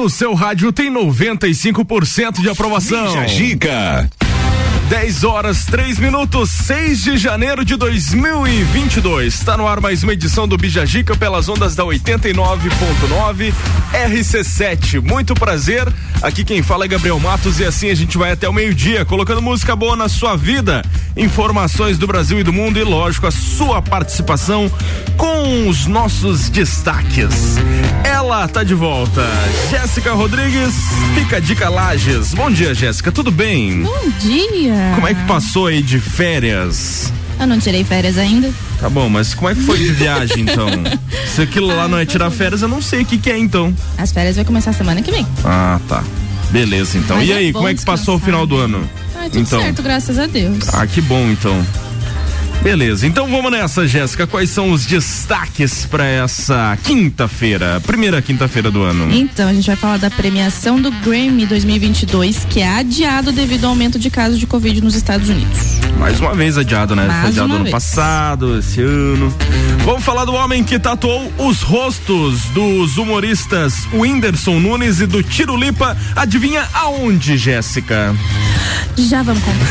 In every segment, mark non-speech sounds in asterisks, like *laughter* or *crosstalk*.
no seu rádio tem 95% de aprovação. Gica. 10 horas 3 minutos, 6 de janeiro de 2022. Está no ar mais uma edição do Bijagica pelas ondas da 89.9 RC7. Muito prazer. Aqui quem fala é Gabriel Matos e assim a gente vai até o meio-dia, colocando música boa na sua vida, informações do Brasil e do mundo e, lógico, a sua participação com os nossos destaques. Ela tá de volta. Jéssica Rodrigues, fica dica Lages. Bom dia, Jéssica. Tudo bem? Bom dia. Como é que passou aí de férias? Eu não tirei férias ainda. Tá bom, mas como é que foi de viagem então? *laughs* Se aquilo lá não é tirar férias, eu não sei o que, que é então. As férias vai começar semana que vem. Ah, tá. Beleza, então. Mas e é aí, como é que passou o descansar, final do né? ano? Ah, tudo então. certo, graças a Deus. Ah, que bom então. Beleza, então vamos nessa, Jéssica. Quais são os destaques para essa quinta-feira, primeira quinta-feira do ano? Então, a gente vai falar da premiação do Grammy 2022, que é adiado devido ao aumento de casos de Covid nos Estados Unidos. Mais uma vez adiado, né? Mais Foi adiado ano vez. passado, esse ano. Vamos falar do homem que tatuou os rostos dos humoristas Whindersson Nunes e do Tiro Lipa. Adivinha aonde, Jéssica? Já vamos contar.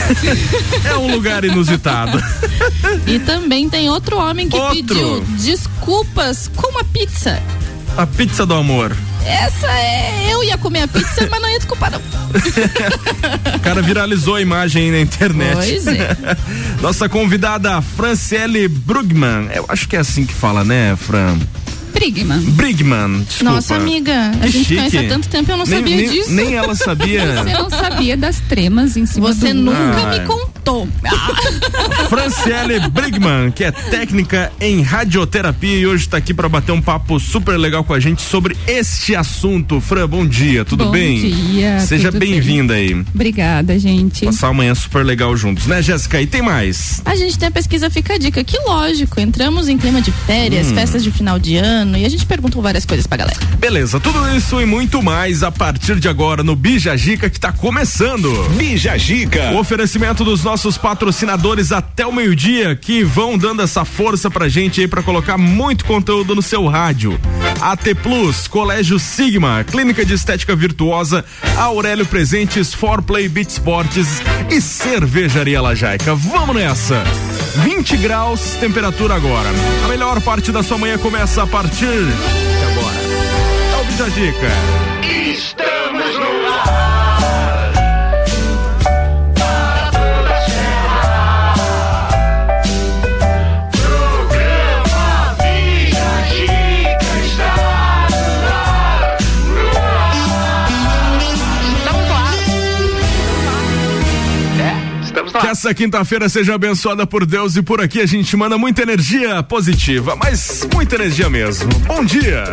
*laughs* É um lugar inusitado. *laughs* e também tem outro homem que Outro. pediu desculpas com uma pizza. A pizza do amor. Essa é. Eu ia comer a pizza, mas não ia desculpar, não. O cara viralizou a imagem aí na internet. Pois é. *laughs* Nossa convidada, Franciele Brugman. Eu acho que é assim que fala, né, Fran? Brigman. Brigman, desculpa. Nossa, amiga, a Que gente chique. conhece há tanto tempo, eu não nem, sabia nem, disso. Nem ela sabia. *laughs* Você não sabia das tremas em cima Você do... nunca Ah, me é. contou. *laughs* Franciele Brigman, que é técnica em radioterapia e hoje está aqui para bater um papo super legal com a gente sobre este assunto. Fran, bom dia, tudo Bom bem? dia, Seja bem-vinda aí. Obrigada, gente. Passar amanhã super legal juntos, né, Jéssica? E tem mais? A gente tem a pesquisa Fica a Dica, que lógico, entramos em clima de Hum. férias, festas de final de ano e a gente perguntou várias coisas pra galera. Beleza, tudo isso e muito mais a partir de agora no Bija Gica que tá começando. Bija Gica. O oferecimento dos nossos patrocinadores até o meio-dia que vão dando essa força pra gente aí pra colocar muito conteúdo no seu rádio. AT Plus, Colégio Sigma, Clínica de Estética Virtuosa, Aurélio Presentes, Forplay Beat Sports e Cervejaria Lajaica. Vamos nessa! 20 graus, temperatura agora. A melhor parte da sua manhã começa a partir de agora. É o Bija Que essa quinta-feira seja abençoada por Deus e por aqui a gente manda muita energia positiva, mas muita energia mesmo. Bom dia!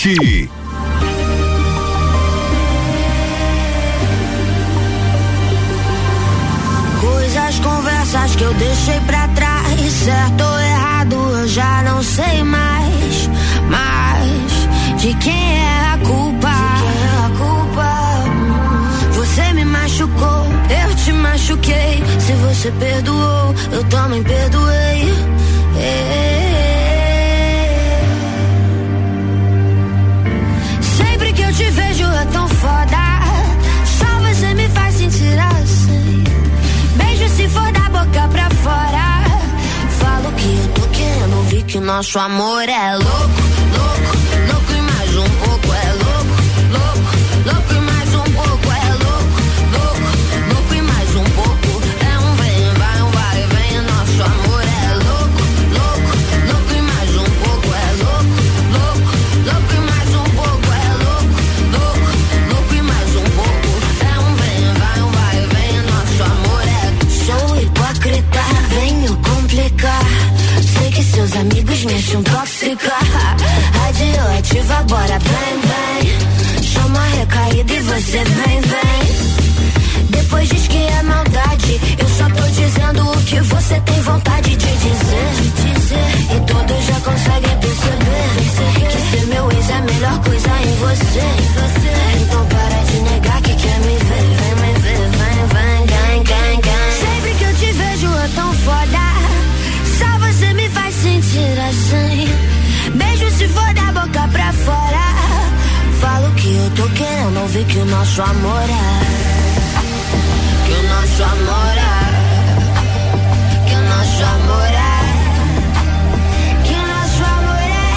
RC7. Coisas, conversas que eu deixei pra trás. Certo ou errado, eu já não sei mais. Mas de quem é a culpa? De quem é a culpa? Você me machucou, eu te machuquei. Se você perdoou, eu também perdoei. Nosso amor é louco, louco, acham tóxica. Radioativa, bora, vem, vem. Chama recaída e você vem, vem. Depois diz que é maldade. Eu só tô dizendo o que você tem vontade de dizer. De dizer. E todos já conseguem perceber. Que ser meu ex é a melhor coisa em você. Então para de negar querendo ouvir que o nosso amor é. Que o nosso amor é. Que o nosso amor é. Que o nosso amor é.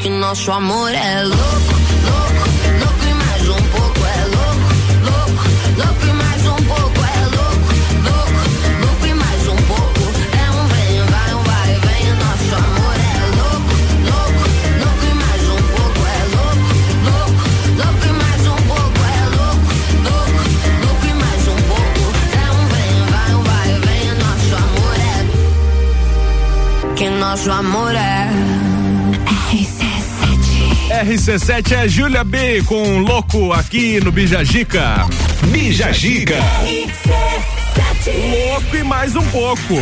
Que o nosso amor é louco, louco, louco e mais um pouco é louco, louco, louco e mais nosso amor é RC7 é Júlia B com Louco aqui no Bijagica. Bija Gica. Louco e mais um pouco.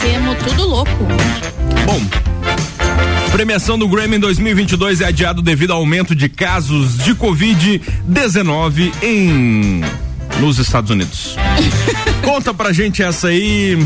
Semo tudo louco. Bom, premiação do Grammy em 2022 é adiado devido ao aumento de casos de Covid-19 em nos Estados Unidos. *laughs* Conta pra gente essa aí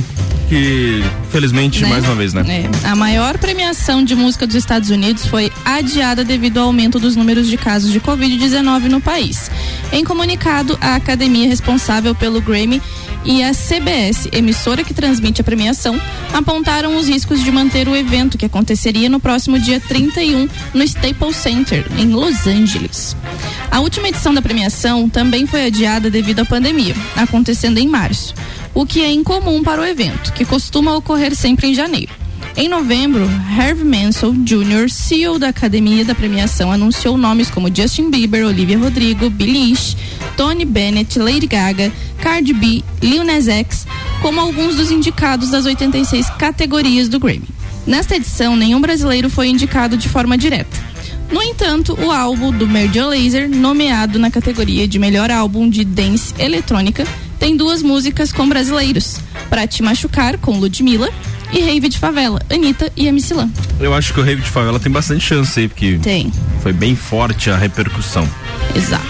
que felizmente né? mais uma vez, né? É. A maior premiação de música dos Estados Unidos foi adiada devido ao aumento dos números de casos de Covid-19 no país. Em comunicado, a academia responsável pelo Grammy e a CBS, emissora que transmite a premiação, apontaram os riscos de manter o evento que aconteceria no próximo dia 31 no Staples Center, em Los Angeles. A última edição da premiação também foi adiada devido à pandemia, acontecendo em março, o que é incomum para o evento, que costuma ocorrer sempre em janeiro. Em novembro, Harvey Mansell Jr., CEO da academia da premiação, anunciou nomes como Justin Bieber, Olivia Rodrigo, Billie Eilish, Tony Bennett, Lady Gaga, Cardi B, Lil Nas X, como alguns dos indicados das 86 categorias do Grammy. Nesta edição, nenhum brasileiro foi indicado de forma direta. No entanto, o álbum do Major Lazer, nomeado na categoria de melhor álbum de dance eletrônica, tem duas músicas com brasileiros: Pra Te Machucar, com Ludmilla, e Rave de Favela, Anitta e MC Lan. Eu acho que o Rave de Favela tem bastante chance aí, porque Tem, foi bem forte a repercussão. exato.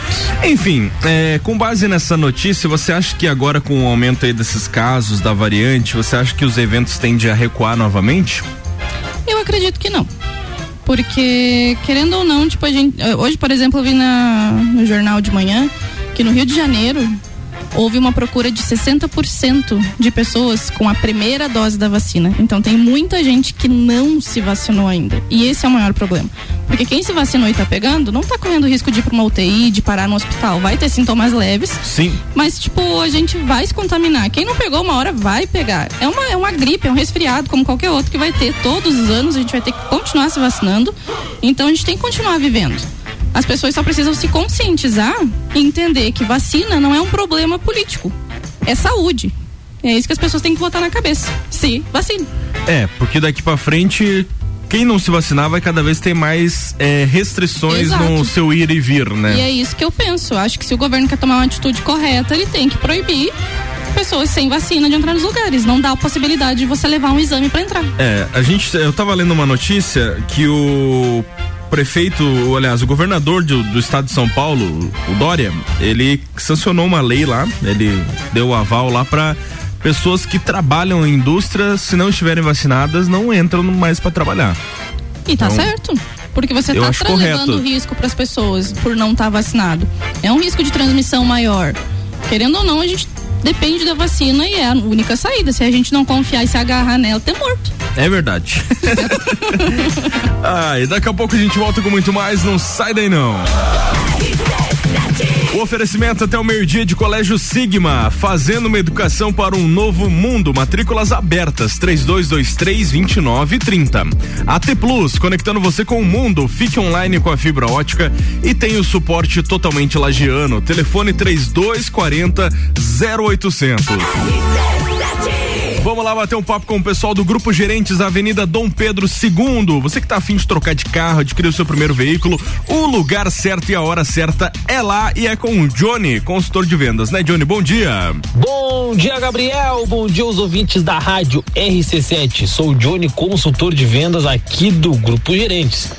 Enfim, é, com base nessa notícia, você acha que agora com o aumento aí desses casos da variante, você acha que os eventos tendem a recuar novamente? Eu acredito que não. Porque, querendo ou não, tipo, a gente. eh, Hoje, por exemplo, eu vi na, no jornal de manhã que no Rio de Janeiro houve uma procura de 60% de pessoas com a primeira dose da vacina. Então tem muita gente que não se vacinou ainda. E esse é o maior problema. Porque quem se vacinou e tá pegando, não tá correndo risco de ir pra uma UTI, de parar no hospital. Vai ter sintomas leves, Sim. mas, tipo, a gente vai se contaminar. Quem não pegou uma hora vai pegar. É uma, é uma gripe, é um resfriado, como qualquer outro que vai ter todos os anos. A gente vai ter que continuar se vacinando. Então a gente tem que continuar vivendo. As pessoas só precisam se conscientizar e entender que vacina não é um problema político. É saúde. É isso que as pessoas têm que botar na cabeça. Se vacina. É, porque daqui pra frente quem não se vacinar vai cada vez ter mais é, restrições Exato. no seu ir e vir, né? E é isso que eu penso. Acho que se o governo quer tomar uma atitude correta, ele tem que proibir pessoas sem vacina de entrar nos lugares. Não dá a possibilidade de você levar um exame para entrar. É, a gente, eu tava lendo uma notícia que o prefeito, ou, aliás, o governador do, do estado de São Paulo, o Dória, ele sancionou uma lei lá, ele deu o aval lá para pessoas que trabalham em indústria, se não estiverem vacinadas, não entram mais para trabalhar. E tá Então, certo. Porque você tá levando correto. risco para as pessoas por não estar vacinado. É um risco de transmissão maior. Querendo ou não, a gente depende da vacina e é a única saída. Se a gente não confiar e se agarrar nela, tem morto. É verdade. *laughs* ah, e daqui a pouco a gente volta com muito mais, não sai daí não. O oferecimento até o meio-dia de Colégio Sigma, fazendo uma educação para um novo mundo. Matrículas abertas, 3223-2930. AT Plus, conectando você com o mundo. Fique online com a fibra ótica e tem o suporte totalmente lagiano. Telefone 3240 0800. Vamos lá bater um papo com o pessoal do Grupo Gerentes da Avenida Dom Pedro II. Você que tá afim de trocar de carro, adquirir o seu primeiro veículo, o lugar certo e a hora certa é lá e é com o Johnny, consultor de vendas, né, Johnny? Bom dia. Bom dia, Gabriel. Bom dia, os ouvintes da rádio RC7. Sou o Johnny, consultor de vendas aqui do Grupo Gerentes.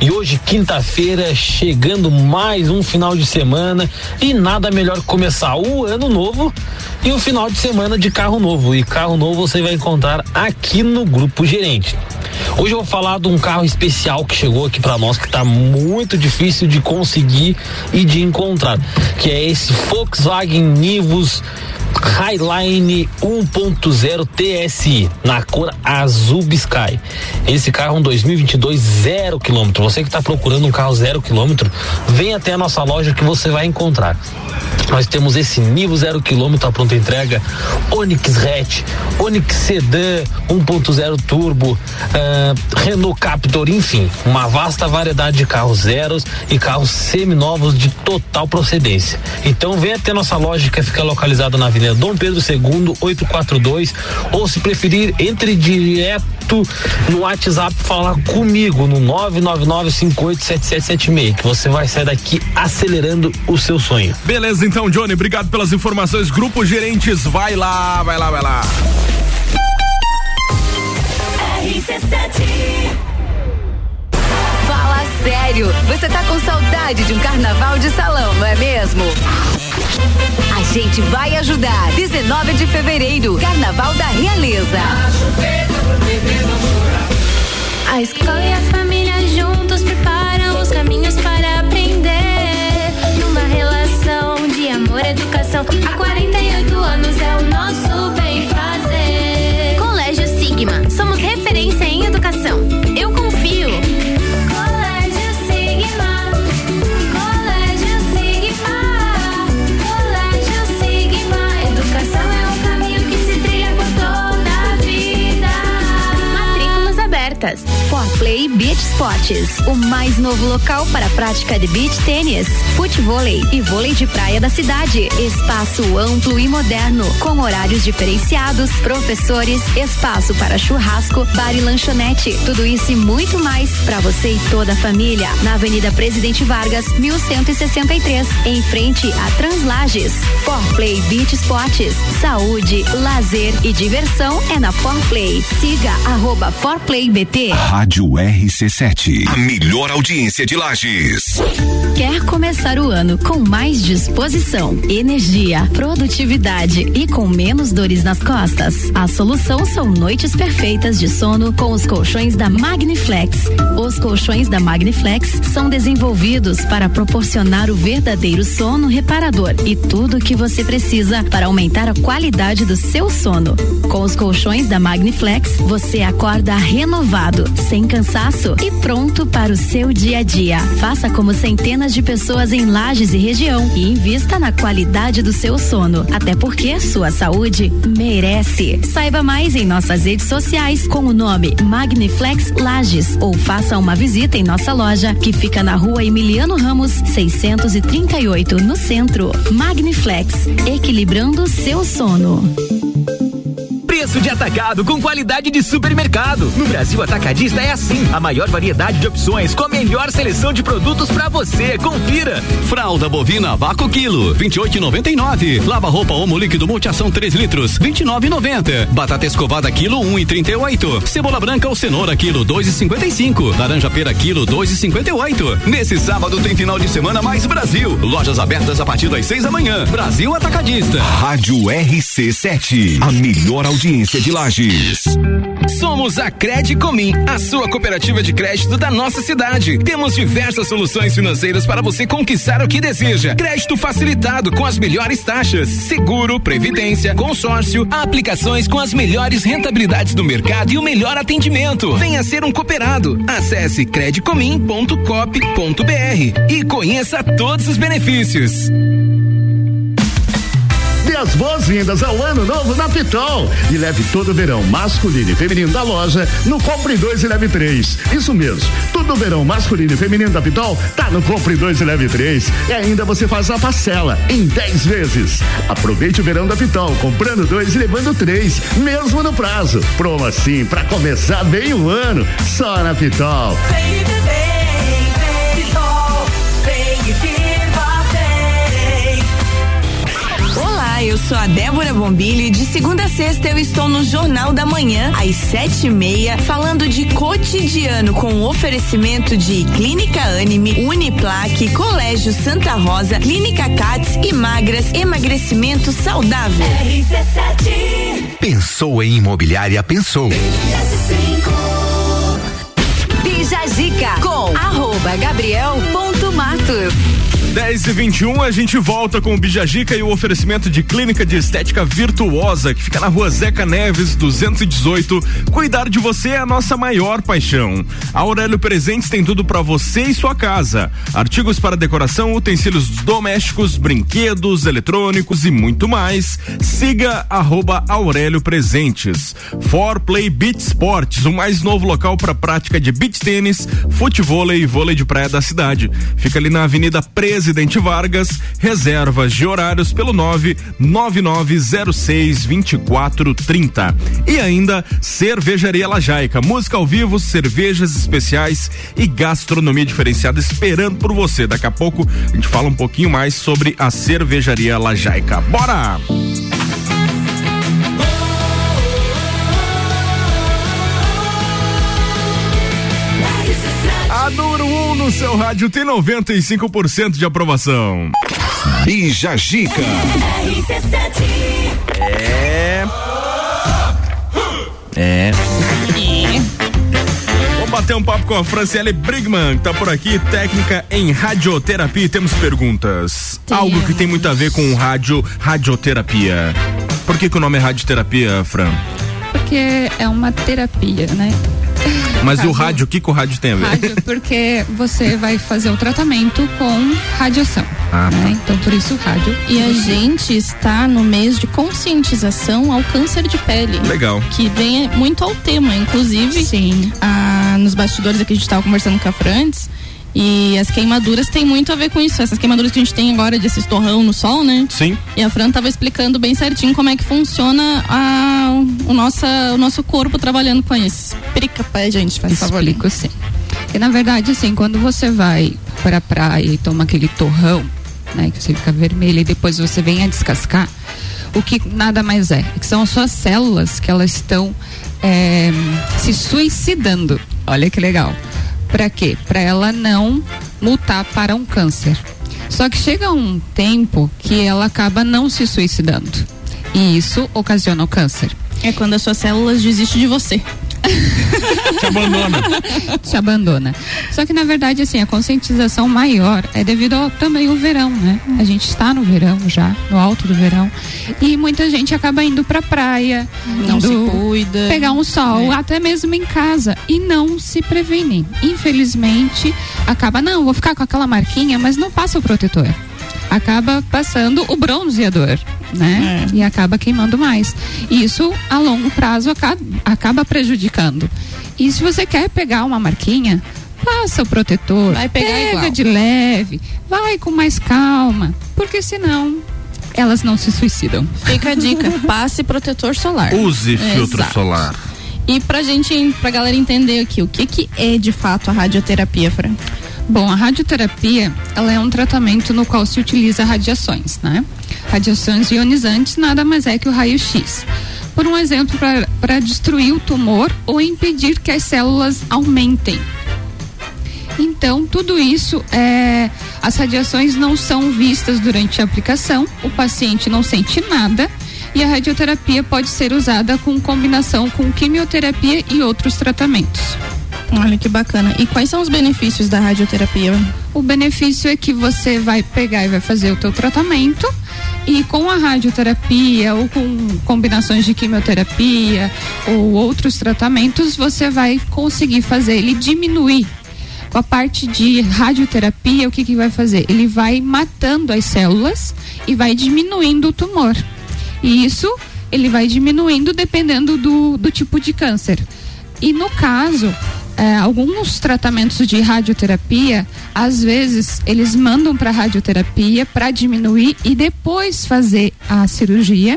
E hoje, quinta-feira, chegando mais um final de semana e nada melhor começar o ano novo e o final de semana de carro novo. E carro novo você vai encontrar aqui no Grupo Gerente. Hoje eu vou falar de um carro especial que chegou aqui para nós que está muito difícil de conseguir e de encontrar, que é esse Volkswagen Nivus Highline 1.0 TSI na cor azul Sky. Esse carro é um 2022 zero quilômetro. Você que está procurando um carro zero quilômetro, vem até a nossa loja que você vai encontrar. Nós temos esse Nivo zero quilômetro à pronta entrega, Onix Hatch, Onix Sedan 1.0 Turbo, ah, Renault Captur, enfim, uma vasta variedade de carros zeros e carros seminovos de total procedência. Então vem até nossa loja que fica localizada na Avenida Dom Pedro II, 842, ou se preferir, entre direto no WhatsApp falar comigo no 999587776, que você vai sair daqui acelerando o seu sonho. Beleza, então, Johnny, obrigado pelas informações. Grupo Gerentes, vai lá, vai lá, vai lá. Fala sério, você tá com saudade de um carnaval de salão, gente vai ajudar. 19 de fevereiro, Carnaval da Realeza. A escola e a família juntos preparam os caminhos para aprender. Numa relação de amor e educação. Há 48 anos é o nosso Forplay Beach Sports, o mais novo local para a prática de beach tênis, futevôlei e vôlei de praia da cidade. Espaço amplo e moderno, com horários diferenciados, professores, espaço para churrasco, bar e lanchonete. Tudo isso e muito mais para você e toda a família. Na Avenida Presidente Vargas, 1163, em frente a Translages. Forplay Beach Sports, saúde, lazer e diversão é na Forplay. Siga arroba ForplayBT. Rádio RC7. A melhor audiência de Lages. Quer começar o ano com mais disposição, energia, produtividade e com menos dores nas costas? A solução são noites perfeitas de sono com os colchões da Magniflex. Os colchões da Magniflex são desenvolvidos para proporcionar o verdadeiro sono reparador e tudo o que você precisa para aumentar a qualidade do seu sono. Com os colchões da Magniflex, você acorda renovado, sem cansaço e pronto para o seu dia a dia. Faça como centenas de pessoas em Lages e região e invista na qualidade do seu sono. Até porque sua saúde merece. Saiba mais em nossas redes sociais com o nome Magniflex Lages ou faça uma visita em nossa loja que fica na rua Emiliano Ramos 638 no centro. Magniflex, equilibrando seu sono. Preço de atacado com qualidade de supermercado. No Brasil Atacadista é assim. A maior variedade de opções com a melhor seleção de produtos pra você. Confira. Fralda bovina vácuo quilo, 28,99. Lava roupa Omo líquido multiação 3 litros, 29,90. Batata escovada quilo 1,38. Cebola branca ou cenoura quilo 2,55. Laranja pera quilo 2,58. Nesse sábado tem final de semana mais Brasil. Lojas abertas a partir das 6 da manhã. Brasil Atacadista. Rádio RC7, a melhor audiência de Lages. Somos a Credicomim, a sua cooperativa de crédito da nossa cidade. Temos diversas soluções financeiras para você conquistar o que deseja. Crédito facilitado com as melhores taxas, seguro, previdência, consórcio, aplicações com as melhores rentabilidades do mercado e o melhor atendimento. Venha ser um cooperado. Acesse credicomim.cop.br e conheça todos os benefícios. As boas-vindas ao ano novo na Pitol e leve todo o verão masculino e feminino da loja no Compre 2 e Leve 3. Isso mesmo, todo o verão masculino e feminino da Pitol tá no Compre 2 e Leve 3. E ainda você faz a parcela em 10 vezes. Aproveite o verão da Pitol, comprando dois e levando três, mesmo no prazo. Promo assim, pra começar bem o ano, só na Pitol. Olá, sou a Débora Bombilho e de segunda a sexta eu estou no Jornal da Manhã, às sete e meia, falando de cotidiano com oferecimento de Clínica Anime, Uniplaque, Colégio Santa Rosa, Clínica Cats e Magras, emagrecimento saudável. Pensou em imobiliária, pensou. Bija Zica com arroba Gabriel ponto Matos. 10 e 21 a gente volta com o Bijagica e o oferecimento de clínica de estética virtuosa que fica na rua Zeca Neves 218. Cuidar de você é a nossa maior paixão. A Aurélio Presentes tem tudo para você e sua casa: artigos para decoração, utensílios domésticos, brinquedos, eletrônicos e muito mais. Siga arroba Aurélio Presentes. For Play Beach Sports, o mais novo local para prática de beach tênis, futevôlei e vôlei de praia da cidade. Fica ali na Avenida Presidente Vargas. Reservas de horários pelo 99906 2430. E ainda Cervejaria Lajaica, música ao vivo, cervejas especiais e gastronomia diferenciada esperando por você. Daqui a pouco a gente fala um pouquinho mais sobre a Cervejaria Lajaica. Bora! No seu rádio tem 95% de aprovação. Bija Gica. É. É. Vamos bater um papo com a Franciele Brigman, que tá por aqui, técnica em radioterapia. E temos perguntas. Algo que tem muito a ver com rádio, radioterapia. Por que, que o nome é radioterapia, Fran? Porque é uma terapia, né? Mas e o rádio, o que, que o rádio tem a ver? Rádio, porque você vai fazer o tratamento com radiação. Ah, né? Então, por isso, rádio. E a gente está no mês de conscientização ao câncer de pele. Legal. Que vem muito ao tema, inclusive. Sim. ah, nos bastidores aqui a gente estava conversando com a Fran antes. E as queimaduras têm muito a ver com isso. Essas queimaduras que a gente tem agora desses torrão no sol, né? Sim. E a Fran tava explicando bem certinho como é que funciona a, o, nossa, o nosso corpo trabalhando com isso. Explica pra gente, faz favor. Explico sim. Porque na verdade, assim, quando você vai pra praia e toma aquele torrão, né, que você fica vermelho e depois você vem a descascar, o que nada mais é? Que são as suas células que elas estão é, se suicidando. Olha que legal. Pra quê? Pra ela não mutar para um câncer. Só que chega um tempo que ela acaba não se suicidando. E isso ocasiona o câncer. É quando as suas células desistem de você. Te abandona. Te abandona. Só que na verdade, assim, a conscientização maior é devido ao, também ao verão, né? A gente está no verão já, no alto do verão. E muita gente acaba indo pra praia, Não indo se cuida. pegar um sol, É. até mesmo em casa, e não se previne. Infelizmente, acaba, não, vou ficar com aquela marquinha, mas não passa o protetor. Acaba passando o bronzeador, né? E acaba queimando mais. E isso, a longo prazo, acaba, acaba prejudicando. E se você quer pegar uma marquinha, passa o protetor. Vai pegar pega igual. de leve, vai com mais calma, porque senão elas não se suicidam. Fica a dica, *laughs* passe protetor solar. Use filtro Exato. solar. E pra gente, pra galera entender aqui, o que que é de fato a radioterapia, Fran? Bom, a radioterapia, ela é um tratamento no qual se utiliza radiações, né? Radiações ionizantes nada mais é que o raio-x. Por um exemplo, para destruir o tumor ou impedir que as células aumentem. Então, tudo isso é. As radiações não são vistas durante a aplicação, o paciente não sente nada e a radioterapia pode ser usada com combinação com quimioterapia e outros tratamentos. Olha que bacana. E quais são os benefícios da radioterapia? O benefício é que você vai pegar e vai fazer o teu tratamento e com a radioterapia ou com combinações de quimioterapia ou outros tratamentos, você vai conseguir fazer ele diminuir. Com a parte de radioterapia, o que que vai fazer? Ele vai matando as células e vai diminuindo o tumor. E isso ele vai diminuindo dependendo do, do tipo de câncer. E no caso, é, alguns tratamentos de radioterapia, às vezes eles mandam para radioterapia para diminuir e depois fazer a cirurgia.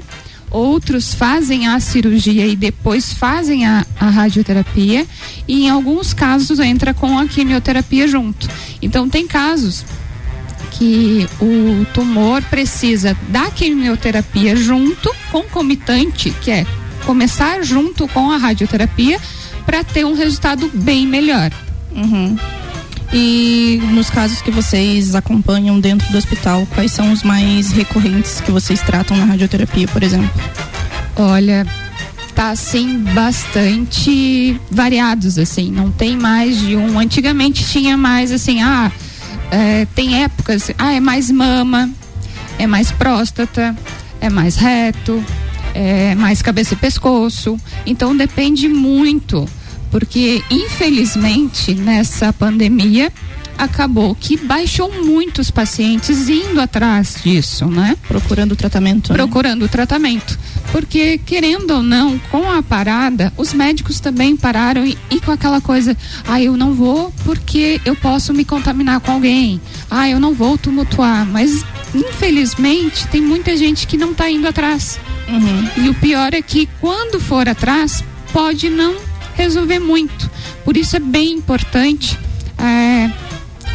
Outros fazem a cirurgia e depois fazem a, a radioterapia. E em alguns casos entra com a quimioterapia junto. Então tem casos que o tumor precisa da quimioterapia junto, concomitante, que é começar junto com a radioterapia para ter um resultado bem melhor. Uhum. E nos casos que vocês acompanham dentro do hospital, quais são os mais recorrentes que vocês tratam na radioterapia, por exemplo? Olha, tá assim bastante variados assim, não tem mais de um. Antigamente tinha mais assim, ah, é, tem épocas, ah, é mais mama, é mais próstata, é mais reto, é mais cabeça e pescoço. Então depende muito, porque infelizmente nessa pandemia acabou que baixou muitos pacientes indo atrás disso, né? Procurando tratamento. né? Procurando tratamento. Porque, querendo ou não, com a parada, os médicos também pararam e, e com aquela coisa, ah, eu não vou porque eu posso me contaminar com alguém. Ah, eu não vou tumultuar. Mas, infelizmente, tem muita gente que não está indo atrás. Uhum. E o pior é que quando for atrás, pode não resolver muito. Por isso é bem importante é,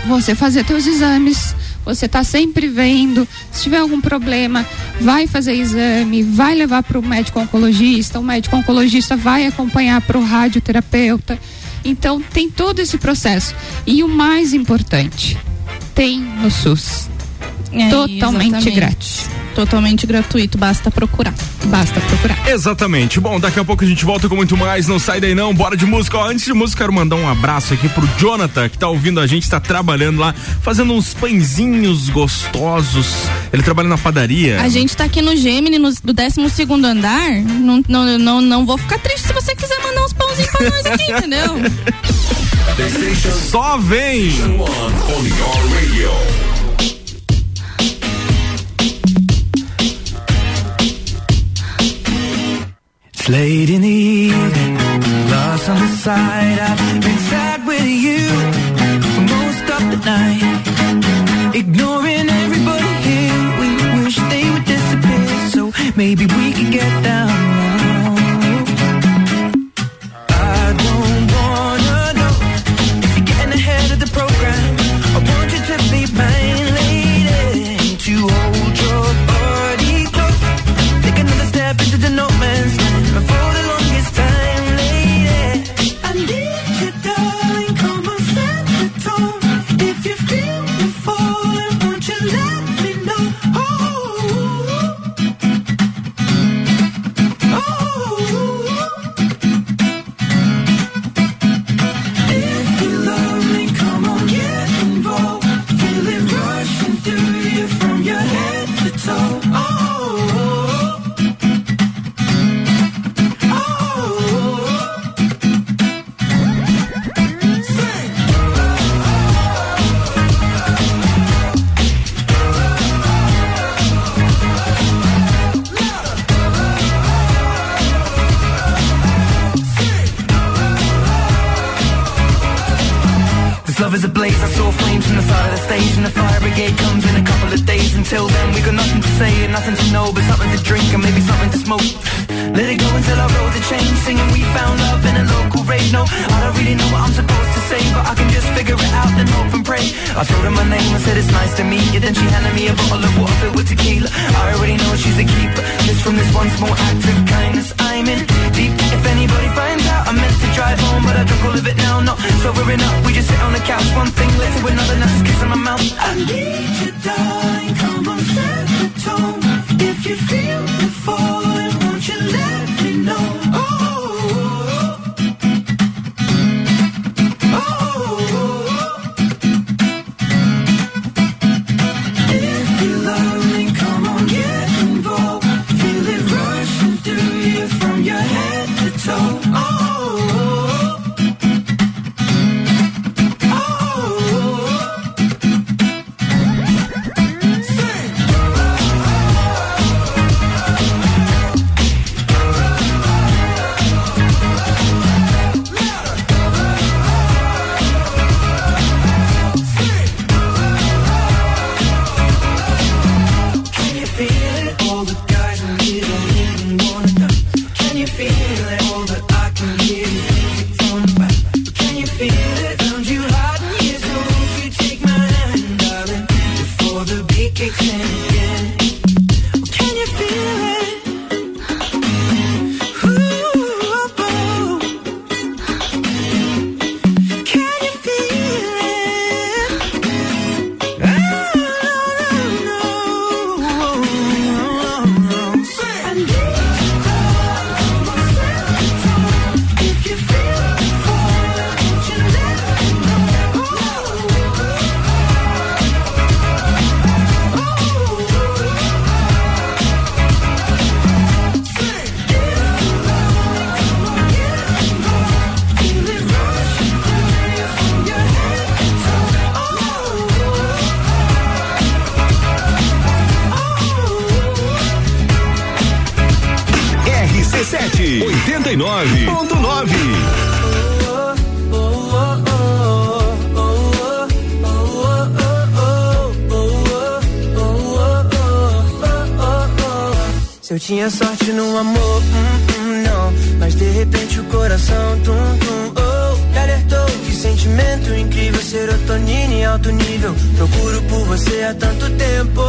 você fazer teus exames. Você está sempre vendo. Se tiver algum problema, vai fazer exame, vai levar para o médico oncologista. O médico oncologista vai acompanhar para o radioterapeuta. Então tem todo esse processo. E o mais importante, tem no SUS. É, Totalmente exatamente. grátis. Totalmente gratuito, basta procurar. Basta procurar. Exatamente. Bom, daqui a pouco a gente volta com muito mais. Não sai daí não. Bora de música. Ó, antes de música, quero mandar um abraço aqui pro Jonathan, que tá ouvindo a gente, tá trabalhando lá, fazendo uns pãezinhos gostosos. Ele trabalha na padaria. A gente tá aqui no Gemini, no, do 12 segundo andar. Não, não, não, não vou ficar triste se você quiser mandar uns pãozinhos pra nós aqui, entendeu? *laughs* Só vem! Late in the evening, lost on the side. I've been sad with you for most of the night. Ignoring everybody here, we wish they would disappear. So maybe we could get down Eu tinha sorte no amor, hum, hum, não. Mas de repente o coração, tum, tum, oh, me alertou. Que sentimento incrível, serotonina em alto nível. Procuro por você há tanto tempo.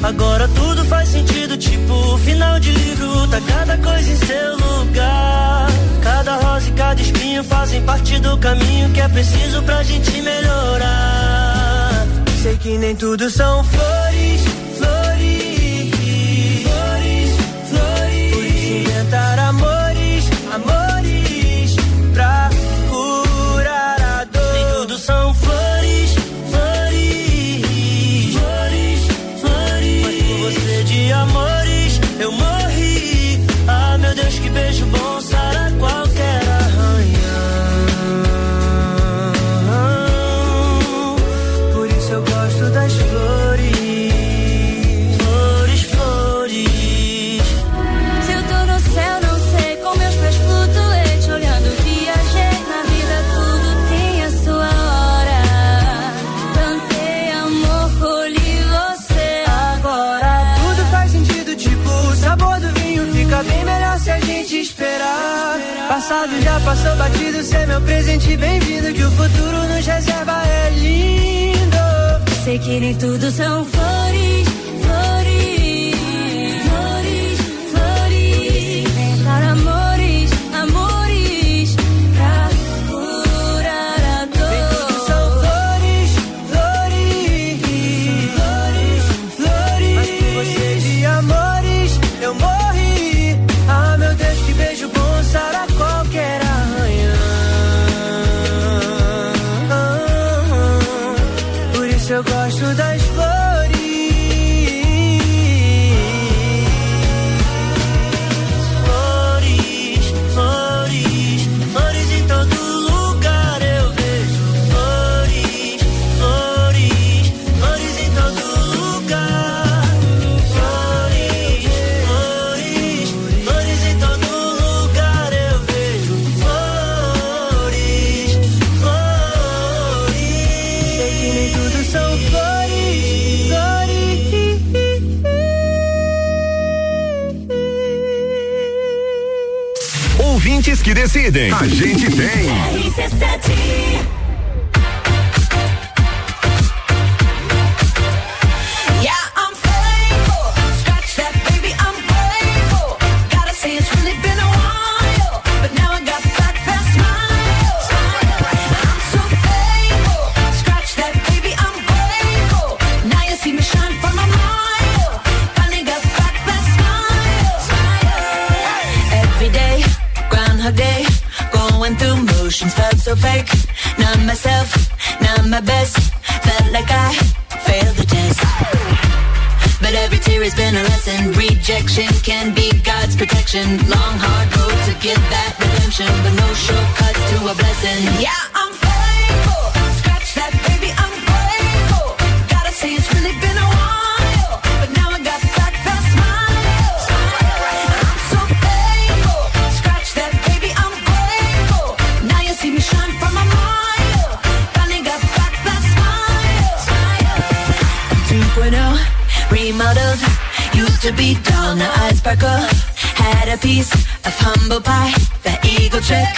Agora tudo faz sentido, tipo final de livro. Tá cada coisa em seu lugar. Cada rosa e cada espinho fazem parte do caminho que é preciso pra gente melhorar. Sei que nem tudo são flores sou batido, cê é meu presente bem-vindo. Que o futuro nos reserva é lindo. Sei que nem tudo são flores. Decidem. A gente tem. God's. Long, hard road to get that redemption, but no shortcuts to a blessing. Yeah, I'm faithful. Scratch that, baby, I'm grateful. Gotta say it's really been a while, but now I got back that smile. I'm so faithful. Scratch that, baby, I'm grateful. Now you see me shine from a mile. Finally got back that smile. 2.0 remodeled. Used to be dull, now I sparkle. Had a piece of humble pie. That eagle trick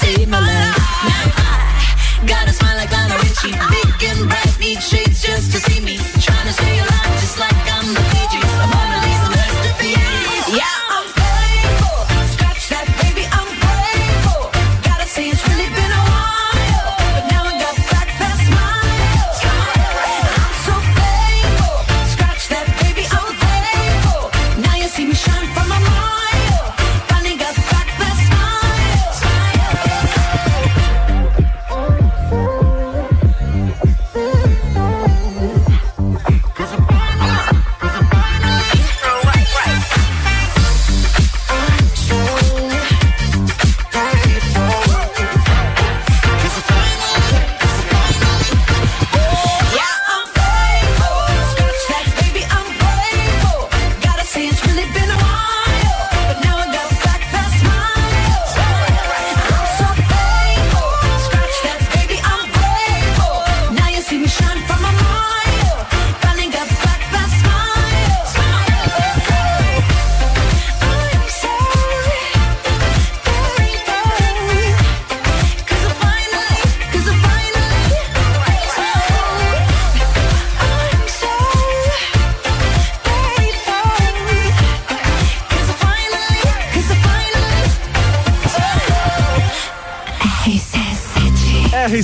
saved my life. Now I got a smile like Lionel Richie. Big and bright, need shades just to see me.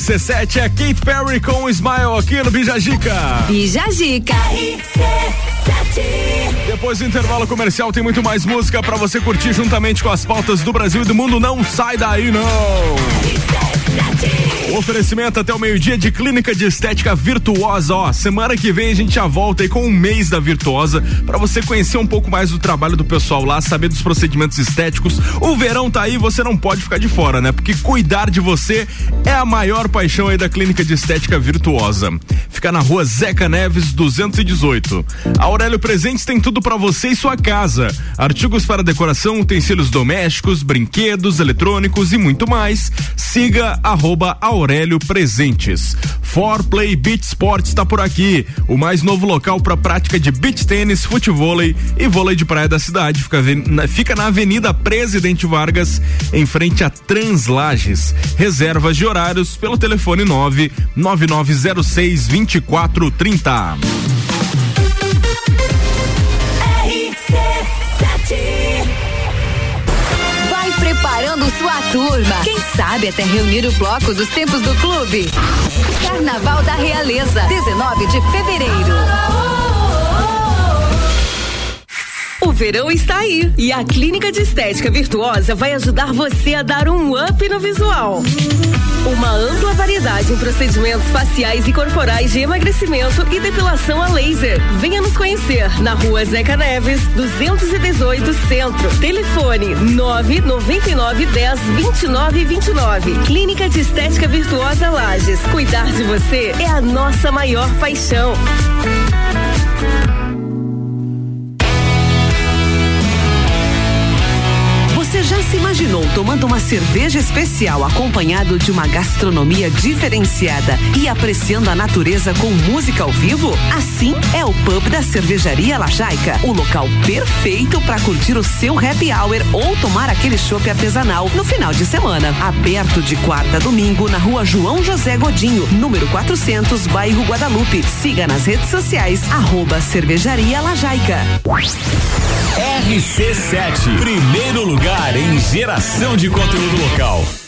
RC7 é Kate Perry com o Smile aqui no Bijagica. Bijagica. Depois do intervalo comercial tem muito mais música pra você curtir juntamente com as pautas do Brasil e do mundo. Não sai daí, não. Oferecimento até o meio-dia de Clínica de Estética Virtuosa. Ó, semana que vem a gente já volta aí com um mês da Virtuosa pra você conhecer um pouco mais do trabalho do pessoal lá, saber dos procedimentos estéticos. O verão tá aí, você não pode ficar de fora, né? Porque cuidar de você é a maior paixão aí da Clínica de Estética Virtuosa. Fica na rua Zeca Neves 218. A Aurélio Presentes tem tudo pra você e sua casa. Artigos para decoração, utensílios domésticos, brinquedos, eletrônicos e muito mais. Siga arroba Aurélio Presentes. For Play Beach Sports está por aqui. O mais novo local para prática de beach tênis, futevôlei e vôlei de praia da cidade. Fica, fica na Avenida Presidente Vargas, em frente a Translages. Reservas de horários pelo telefone 9 9906 2430. Preparando sua turma. Quem sabe até reunir o bloco dos tempos do clube. Carnaval da Realeza, 19 de fevereiro. Verão está aí e a Clínica de Estética Virtuosa vai ajudar você a dar um up no visual. Uma ampla variedade em procedimentos faciais e corporais de emagrecimento e depilação a laser. Venha nos conhecer na rua Zeca Neves, 218 Centro. Telefone 999 10 29 29. Clínica de Estética Virtuosa Lages. Cuidar de você é a nossa maior paixão. Tomando uma cerveja especial acompanhado de uma gastronomia diferenciada e apreciando a natureza com música ao vivo? Assim é o pub da Cervejaria Lajaica, o local perfeito para curtir o seu happy hour ou tomar aquele chopp artesanal no final de semana. Aberto de quarta a domingo na rua João José Godinho, número 400, bairro Guadalupe. Siga nas redes sociais, arroba Cervejaria Lajaica. RC7, primeiro lugar em geração de conteúdo local.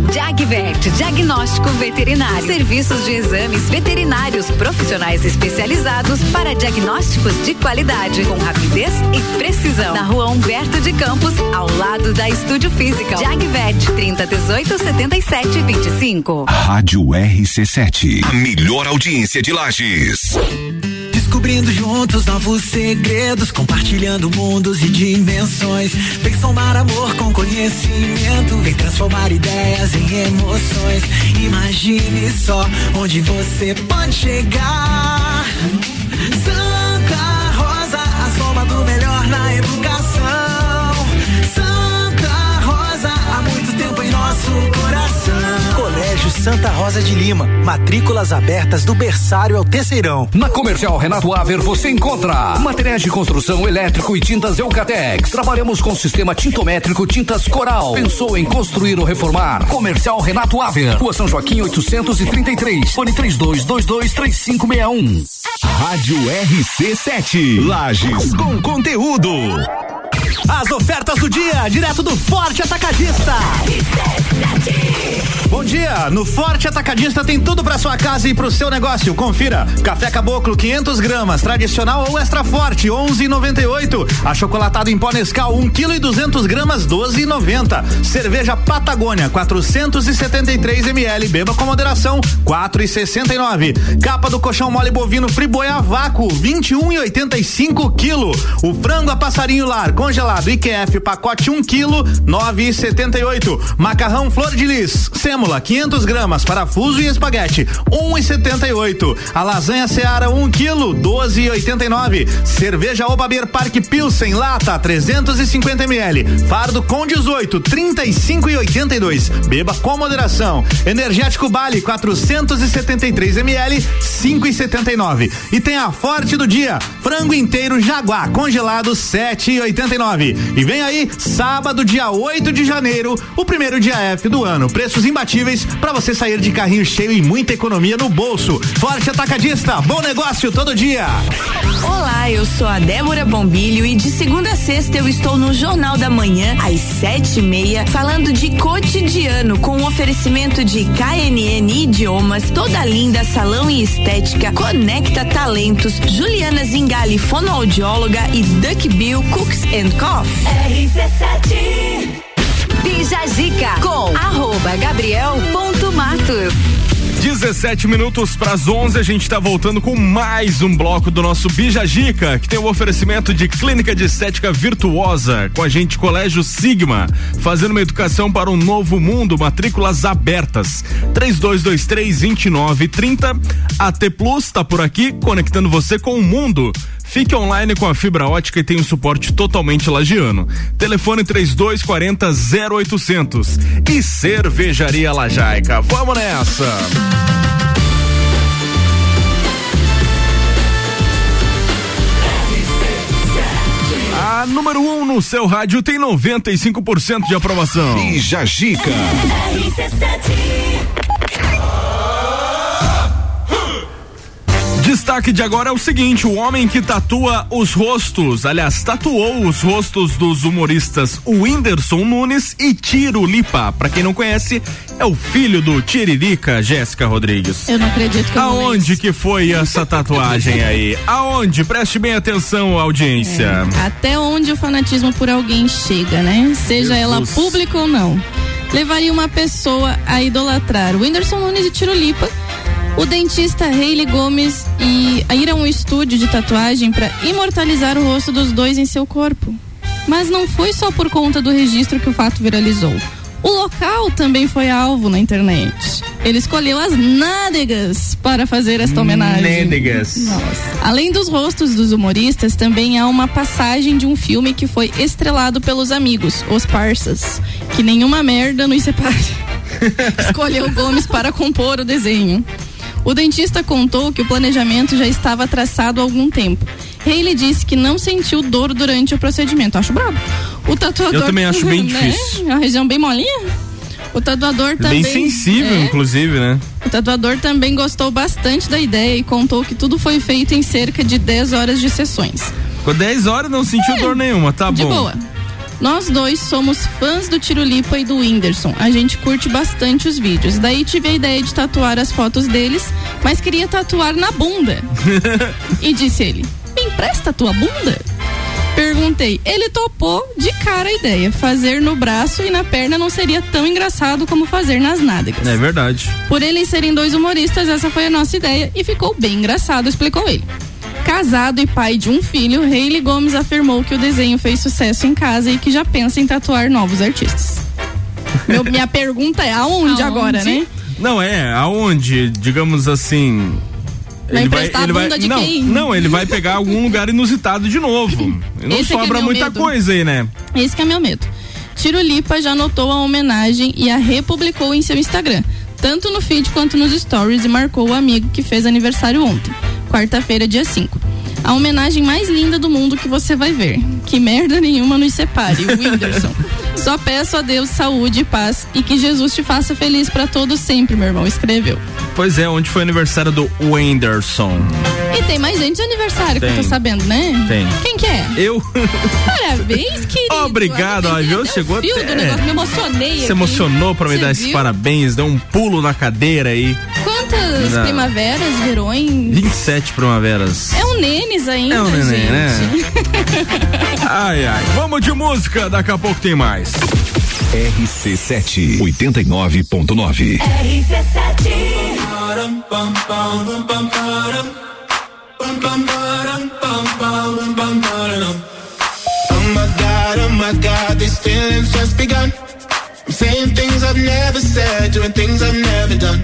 Jagvet, diagnóstico veterinário. Serviços de exames veterinários profissionais especializados para diagnósticos de qualidade, com rapidez e precisão. Na rua Humberto de Campos, ao lado da Estúdio Física. Jagvet, 30 18 77 25. Rádio RC7, a melhor audiência de Lages. Descobrindo juntos novos segredos, compartilhando mundos e dimensões. Vem somar amor com conhecimento, vem transformar ideias em emoções. Imagine só onde você pode chegar. Santa Rosa, a soma do melhor na educação. Santa Rosa, há muito tempo em nosso coração. Colégio Santa Rosa de Lima. Matrículas abertas do berçário ao terceirão. Na Comercial Renato Aver você encontra materiais de construção elétrico e tintas Eucatex. Trabalhamos com sistema tintométrico Tintas Coral. Pensou em construir ou reformar? Comercial Renato Aver. Rua São Joaquim 833. Fone 32223561. Rádio RC7, Lages com conteúdo. As ofertas do dia, direto do Forte Atacadista. Bom dia, no Forte Atacadista tem tudo para sua casa e para o seu negócio. Confira: café caboclo 500 gramas, tradicional ou extra forte 11,98. Achocolatado em pó Nescau 1 kg e 200 gramas 12,90. Cerveja Patagônia 473 ml, beba com moderação 4,69. Capa do colchão mole bovino Friboi a vácuo 21,85 kg. O frango a passarinho lar congelado IQF pacote 1 kg 9,78. Macarrão flor de lis sêmula 500 gramas parafuso e espaguete 1,78. A lasanha Seara 1 kg 12,89. Cerveja Obaber Park Pilsen lata 350 ml. Fardo com 18 35,82. Beba com moderação. Energético Bali 473 ml 5,79. E tem a forte do dia frango inteiro Jaguar congelado 7,89. E vem aí sábado dia 8 de janeiro o primeiro dia F do ano. Preços imbatíveis para você sair de carrinho cheio e muita economia no bolso. Forte Atacadista, bom negócio todo dia. Olá, eu sou a Débora Bombilho e de segunda a sexta eu estou no Jornal da Manhã, às sete e meia, falando de cotidiano, com um oferecimento de KNN Idiomas, Toda Linda Salão e Estética, Conecta Talentos, Juliana Zingali, fonoaudióloga e Duck Bill Cooks and Coffee. RC7 Bija Zica com arroba gabriel.matos 17 minutos para as 11, a gente está voltando com mais um bloco do nosso Bija Gica, que tem o um oferecimento de Clínica de Estética Virtuosa, com a gente Colégio Sigma, fazendo uma educação para um novo mundo, matrículas abertas. 3223-2930. AT Plus está por aqui, conectando você com o mundo. Fique online com a fibra ótica e tem um suporte totalmente lagiano. Telefone 3240 0800. E Cervejaria Lajaica. Vamos nessa! A número 1 um no seu rádio tem 95% de aprovação. Bija Gica. Destaque de agora é o seguinte: o homem que tatua os rostos, aliás, tatuou os rostos dos humoristas Whindersson Nunes e Tiro Lipa. Pra quem não conhece, é o filho do Tiririca, Jéssica Rodrigues. Eu não acredito que eu Aonde que foi essa tatuagem aí? Aonde? Preste bem atenção, audiência. Até onde o fanatismo por alguém chega, né? Seja ela Jesus. pública ou não. Levaria uma pessoa a idolatrar o Whindersson Nunes e Tirulipa. O dentista Hayley Gomes e ir a um estúdio de tatuagem para imortalizar o rosto dos dois em seu corpo. Mas não foi só por conta do registro que o fato viralizou. O local também foi alvo na internet. Ele escolheu as nádegas para fazer esta homenagem. Nádegas. Além dos rostos dos humoristas, também há uma passagem de um filme que foi estrelado pelos amigos, os Parsas, que nenhuma merda nos separe. *laughs* Escolheu Gomes para compor o desenho. O dentista contou que o planejamento já estava traçado há algum tempo. Haley disse que não sentiu dor durante o procedimento. Acho brabo. O tatuador. Eu também acho bem *laughs* né? difícil. É uma região bem molinha. O tatuador também. Bem sensível, É. inclusive, né? O tatuador também gostou bastante da ideia e contou que tudo foi feito em cerca de 10 horas de sessões. Com 10 horas não sentiu dor nenhuma, tá É. de bom. boa. Nós dois somos fãs do Tirulipa e do Whindersson. A gente curte bastante os vídeos. Daí tive a ideia de tatuar as fotos deles, mas queria tatuar na bunda. *laughs* E disse ele: Me empresta a tua bunda? Perguntei. Ele topou de cara a ideia. Fazer no braço e na perna não seria tão engraçado como fazer nas nádegas. É verdade. Por eles serem dois humoristas, essa foi a nossa ideia e ficou bem engraçado, explicou ele. Casado e pai de um filho, Hayley Gomes afirmou que o desenho fez sucesso em casa e que já pensa em tatuar novos artistas. Meu- minha pergunta é aonde, agora, né? Não, é, aonde, digamos assim. Vai emprestar a bunda de não, quem? Não, ele vai pegar algum lugar inusitado de novo. E não Esse é sobra meu muita medo. coisa aí, né? Esse que é meu medo. Tirulipa já anotou a homenagem e a republicou em seu Instagram, tanto no feed quanto nos stories, e marcou o amigo que fez aniversário ontem, quarta-feira, dia 5. A homenagem mais linda do mundo que você vai ver. Que merda nenhuma nos separe, Whindersson. *laughs* Só peço a Deus saúde e paz e que Jesus te faça feliz pra todos sempre, meu irmão, escreveu. Pois é, onde foi o aniversário do Whindersson? E tem mais gente de aniversário que eu Tem. tô sabendo, né? Tem. Quem que é? Eu? Parabéns, *laughs* querido. Obrigado, ó, viu? Chegou Fio até. do negócio, me emocionei Se aqui. emocionou pra me Você dar esses viu? parabéns, deu um pulo na cadeira aí. Quantas Não. primaveras, verões? 27 primaveras. É um Nenes ainda, É um neném, gente. né? *laughs* Ai, ai. Vamos de música, daqui a pouco tem mais. RC7 89.9. Oh my god, oh my god, these feelings just begun. I'm saying things I've never said, doing things I've never done.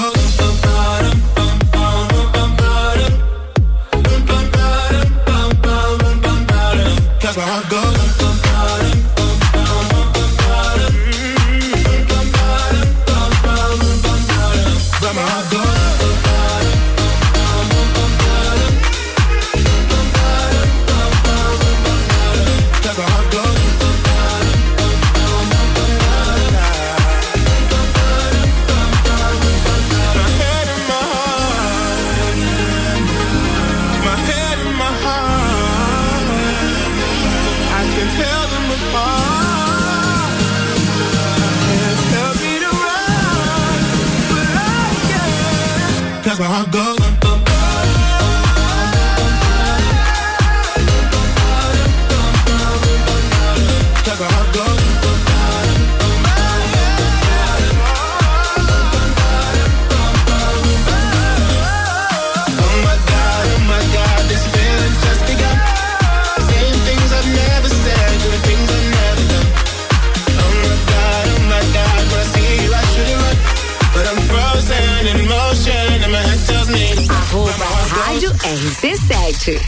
RC7.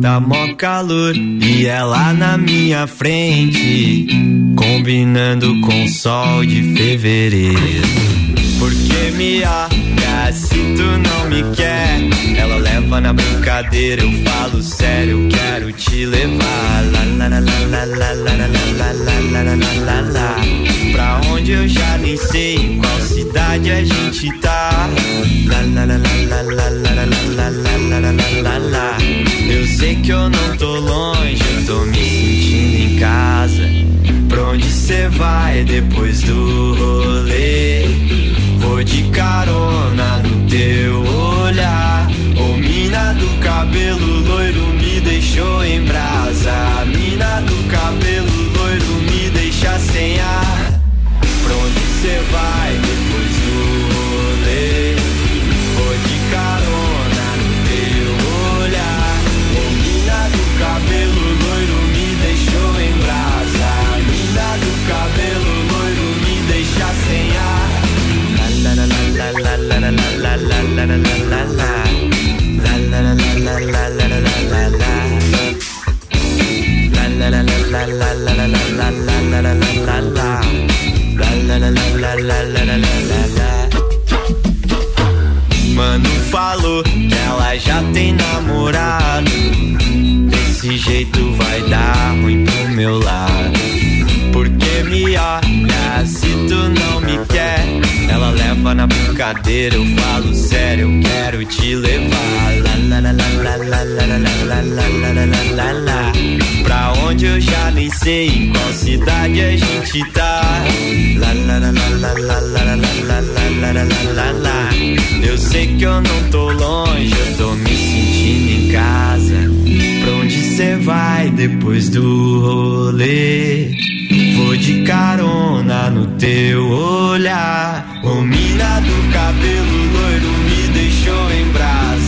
Tá mó calor e ela na minha frente, combinando com o sol de fevereiro. Porque me olha se tu não me quer, ela leva na brincadeira, eu falo sério, eu quero te levar. Lá, lá, lá, lá, lá, lá, lá, lá, lá, lá, lá, lá, lá pra onde eu já nem sei em qual cidade a gente tá. Eu sei que eu não tô longe, eu tô me sentindo em casa. Pra onde cê vai depois do rolê? Vou de carona no teu olhar. Ô mina do cabelo loiro me deixou em brasa. Mina do cabelo loiro me deixa sem ar você vai. la la la la la. Mano falou que ela já tem namorado. Desse jeito vai dar ruim pro meu lado. Porque me olha se tu não me quer Leva na brincadeira, eu falo sério, eu quero te levar. Pra onde eu já nem sei, em qual cidade a gente tá. Eu sei que eu não tô longe, eu tô me sentindo em casa. Pra onde cê vai depois do rolê? De carona no teu olhar. Ô mina do cabelo loiro me deixou em brasa.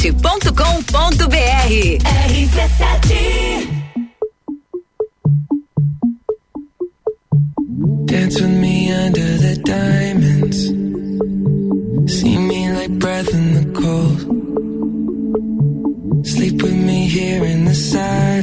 rc7.com.br RC7 Dance with me under the diamonds. See me like breath in the cold. Sleep with me here in the silence.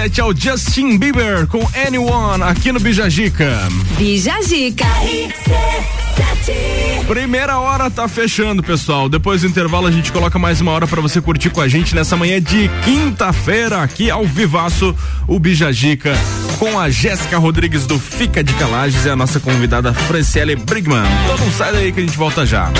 RC7 é o Justin Bieber com Anyone aqui no Bijagica. Bijagica. Primeira hora tá fechando, pessoal. Depois do intervalo a gente coloca mais uma hora pra você curtir com a gente nessa manhã de quinta-feira aqui ao vivaço o Bijagica com a Jéssica Rodrigues do Fica de Calages e a nossa convidada Franciele Brigman. Então não sai daí que a gente volta já.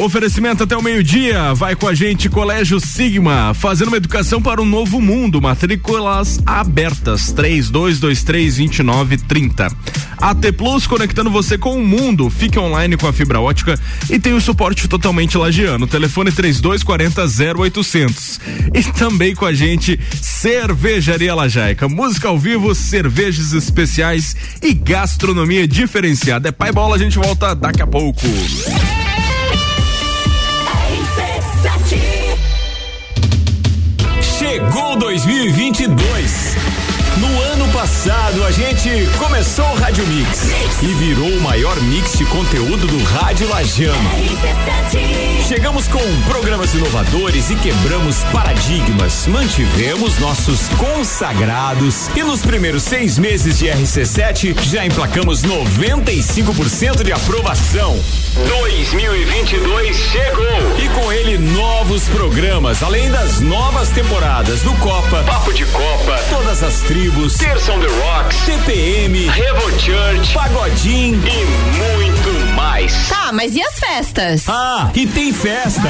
Oferecimento até o meio-dia. Vai com a gente, Colégio Sigma, fazendo uma educação para um novo mundo. Matrículas abertas. 3223-2930. AT Plus conectando você com o mundo. Fique online com a fibra ótica e tem o suporte totalmente lagiano. Telefone 3240 0800. E também com a gente, Cervejaria Lajaica. Música ao vivo, cervejas especiais e gastronomia diferenciada. É pai bola, a gente volta daqui a pouco. 2022. Passado, a gente começou o Rádio Mix e virou o maior mix de conteúdo do Rádio Lajano. Chegamos com programas inovadores e quebramos paradigmas. Mantivemos nossos consagrados e nos primeiros seis meses de RC7 já emplacamos 95% de aprovação. 2022 chegou e com ele novos programas, além das novas temporadas do Copa, Papo de Copa, todas as tribos, Terça on the Rocks, CPM, Revo Church, Pagodim e muito mais. Tá, mas e as festas? Ah, e tem festa.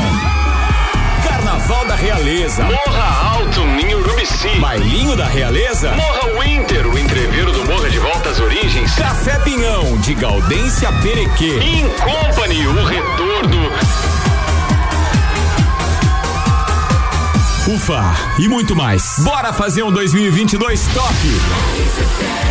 Carnaval da Realeza. Morra Alto, em Urubici. Bailinho da Realeza. Morra Winter, o entreveiro do Morra de Volta às Origens. Café Pinhão, de Gaudência Perequê. In Company, o retorno. Ufa, e muito mais. Bora fazer um 2022 top.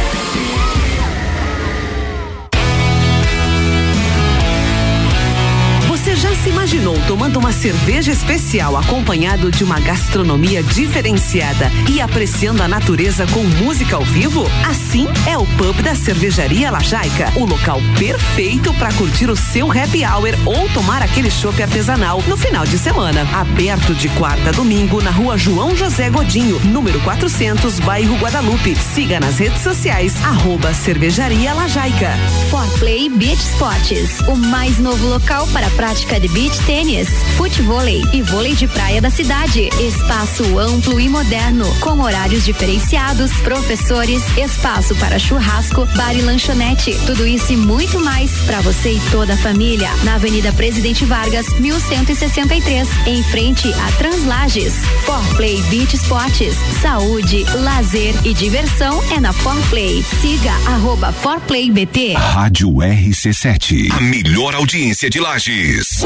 Imaginou tomando uma cerveja especial acompanhado de uma gastronomia diferenciada e apreciando a natureza com música ao vivo? Assim é o pub da Cervejaria Lajaica, o local perfeito para curtir o seu happy hour ou tomar aquele chopp artesanal no final de semana. Aberto de quarta a domingo na rua João José Godinho, número 400, bairro Guadalupe. Siga nas redes sociais, arroba Cervejaria Lajaica. Forplay Beach Sports, o mais novo local para a prática de tênis, futevôlei e vôlei de praia da cidade. Espaço amplo e moderno, com horários diferenciados, professores, espaço para churrasco, bar e lanchonete. Tudo isso e muito mais para você e toda a família. Na Avenida Presidente Vargas, 1163, em frente a Translages. Forplay Beach Sports, saúde, lazer e diversão é na Forplay. Siga arroba ForplayBT. Rádio RC7. A melhor audiência de Lages.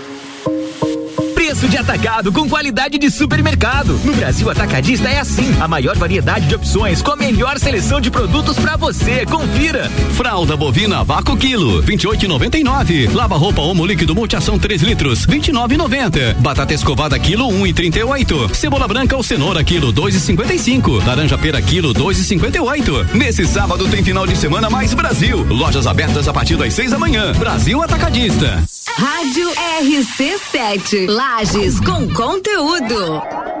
Preço de atacado com qualidade de supermercado. No Brasil Atacadista é assim. A maior variedade de opções com a melhor seleção de produtos para você. Confira. Fralda bovina vácuo quilo, 28,99. Lava roupa Omo líquido multiação 3 litros, 29,90. Batata escovada quilo 1,38. Cebola branca ou cenoura quilo 2,55. Laranja pera quilo 2,58. Nesse sábado tem final de semana mais Brasil. Lojas abertas a partir das 6 da manhã. Brasil Atacadista. Rádio RC7. Lages com conteúdo.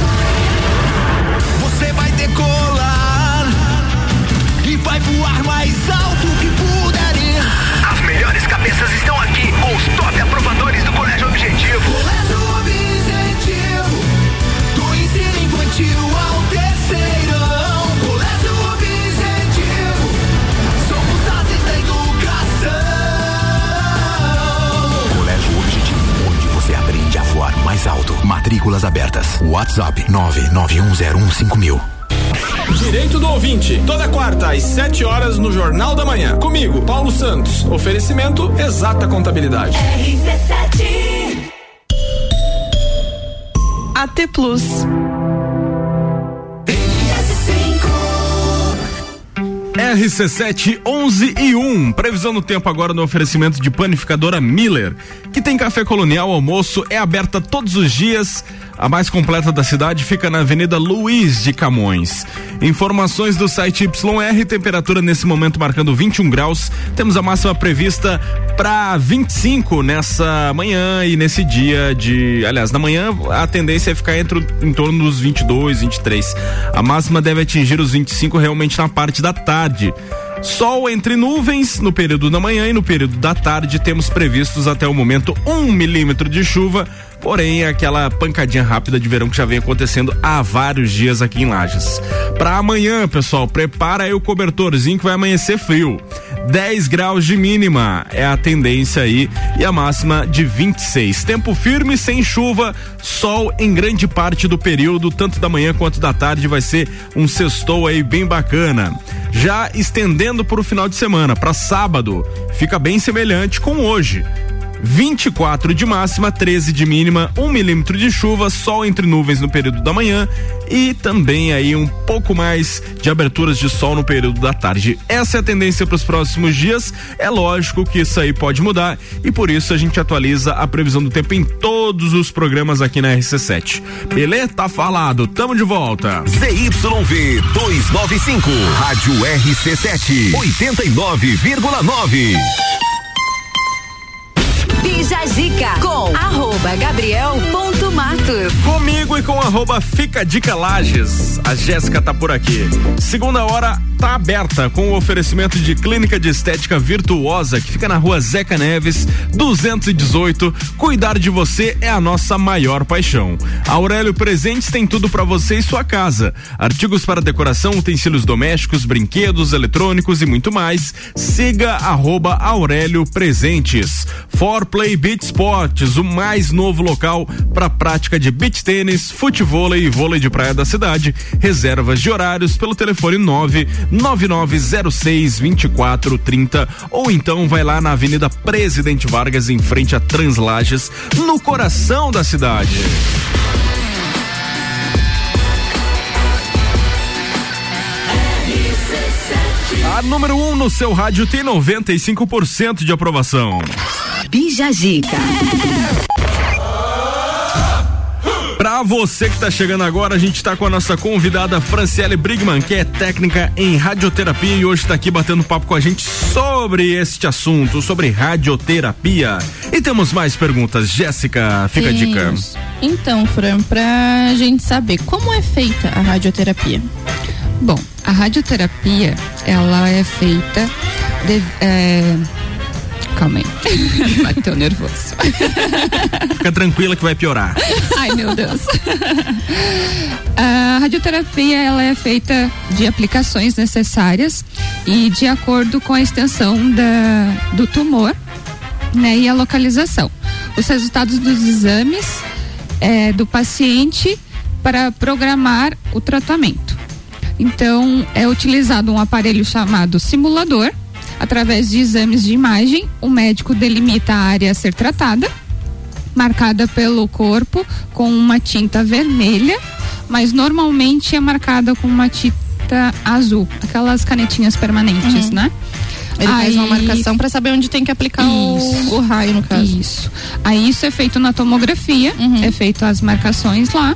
Você vai decolar matrículas abertas. WhatsApp 991015000. Direito do ouvinte, toda quarta às 7 horas no Jornal da Manhã. Comigo, Paulo Santos. Oferecimento Exata Contabilidade. AT Plus. RC7 11 e 1. Previsão do tempo agora no oferecimento de panificadora Miller, que tem café colonial, almoço, é aberta todos os dias. A mais completa da cidade fica na Avenida Luiz de Camões. Informações do site YR, temperatura nesse momento marcando 21 graus. Temos a máxima prevista para 25 nessa manhã e nesse dia de. Aliás, na manhã a tendência é ficar entre, em torno dos 22, 23. A máxima deve atingir os 25 realmente na parte da tarde. Sol entre nuvens no período da manhã e no período da tarde temos previstos até o momento um milímetro de chuva, porém aquela pancadinha rápida de verão que já vem acontecendo há vários dias aqui em Lages. Para amanhã, pessoal, prepara aí o cobertorzinho que vai amanhecer frio. 10 graus de mínima é a tendência aí e a máxima de 26. Tempo firme, sem chuva, sol em grande parte do período, tanto da manhã quanto da tarde, vai ser um sextou aí bem bacana. Já estendendo para o final de semana, para sábado, fica bem semelhante com hoje. 24 de máxima, 13 de mínima, 1 milímetro de chuva, sol entre nuvens no período da manhã e também aí um pouco mais de aberturas de sol no período da tarde. Essa é a tendência para os próximos dias. É lógico que isso aí pode mudar e por isso a gente atualiza a previsão do tempo em todos os programas aqui na RC7. Beleza? Tá falado. Tamo de volta. ZYV 295, Rádio RC7, 89,9. Bija Zica com arroba. Comigo e com arroba Fica Dica Lages. A Jéssica tá por aqui. Segunda hora tá aberta com o oferecimento de clínica de estética virtuosa que fica na rua Zeca Neves, 218. Cuidar de você é a nossa maior paixão. Aurélio Presentes tem tudo para você e sua casa. Artigos para decoração, utensílios domésticos, brinquedos, eletrônicos e muito mais. Siga arroba Aurélio Presentes. For Play Beach Sports, o mais novo local para prática de beach tênis, futebol e vôlei de praia da cidade. Reservas de horários pelo telefone 9 9906 2430 ou então vai lá na Avenida Presidente Vargas em frente a Translages, no coração da cidade. A número 1 um no seu rádio tem 95% de aprovação. Bija Zica. Pra você que tá chegando agora, a gente tá com a nossa convidada Franciele Brigman, que é técnica em radioterapia e hoje tá aqui batendo papo com a gente sobre este assunto, sobre radioterapia. E temos mais perguntas. Jéssica, fica a dica. Então, Fran, pra gente saber como é feita a radioterapia. Bom, a radioterapia, ela é feita. De, é... Calma aí. *laughs* Bateu nervoso. *laughs* Fica tranquila que vai piorar. Ai, meu Deus. A radioterapia ela é feita de aplicações necessárias e de acordo com a extensão da, do tumor né, e a localização. Os resultados dos exames é, do paciente para programar o tratamento. Então, é utilizado um aparelho chamado simulador. Através de exames de imagem, o médico delimita a área a ser tratada marcada pelo corpo com uma tinta vermelha, mas normalmente é marcada com uma tinta azul, aquelas canetinhas permanentes, Uhum. né? Ele faz uma marcação pra saber onde tem que aplicar o- Isso. o raio, no caso. Isso. Aí isso é feito na tomografia, Uhum. é feito as marcações lá.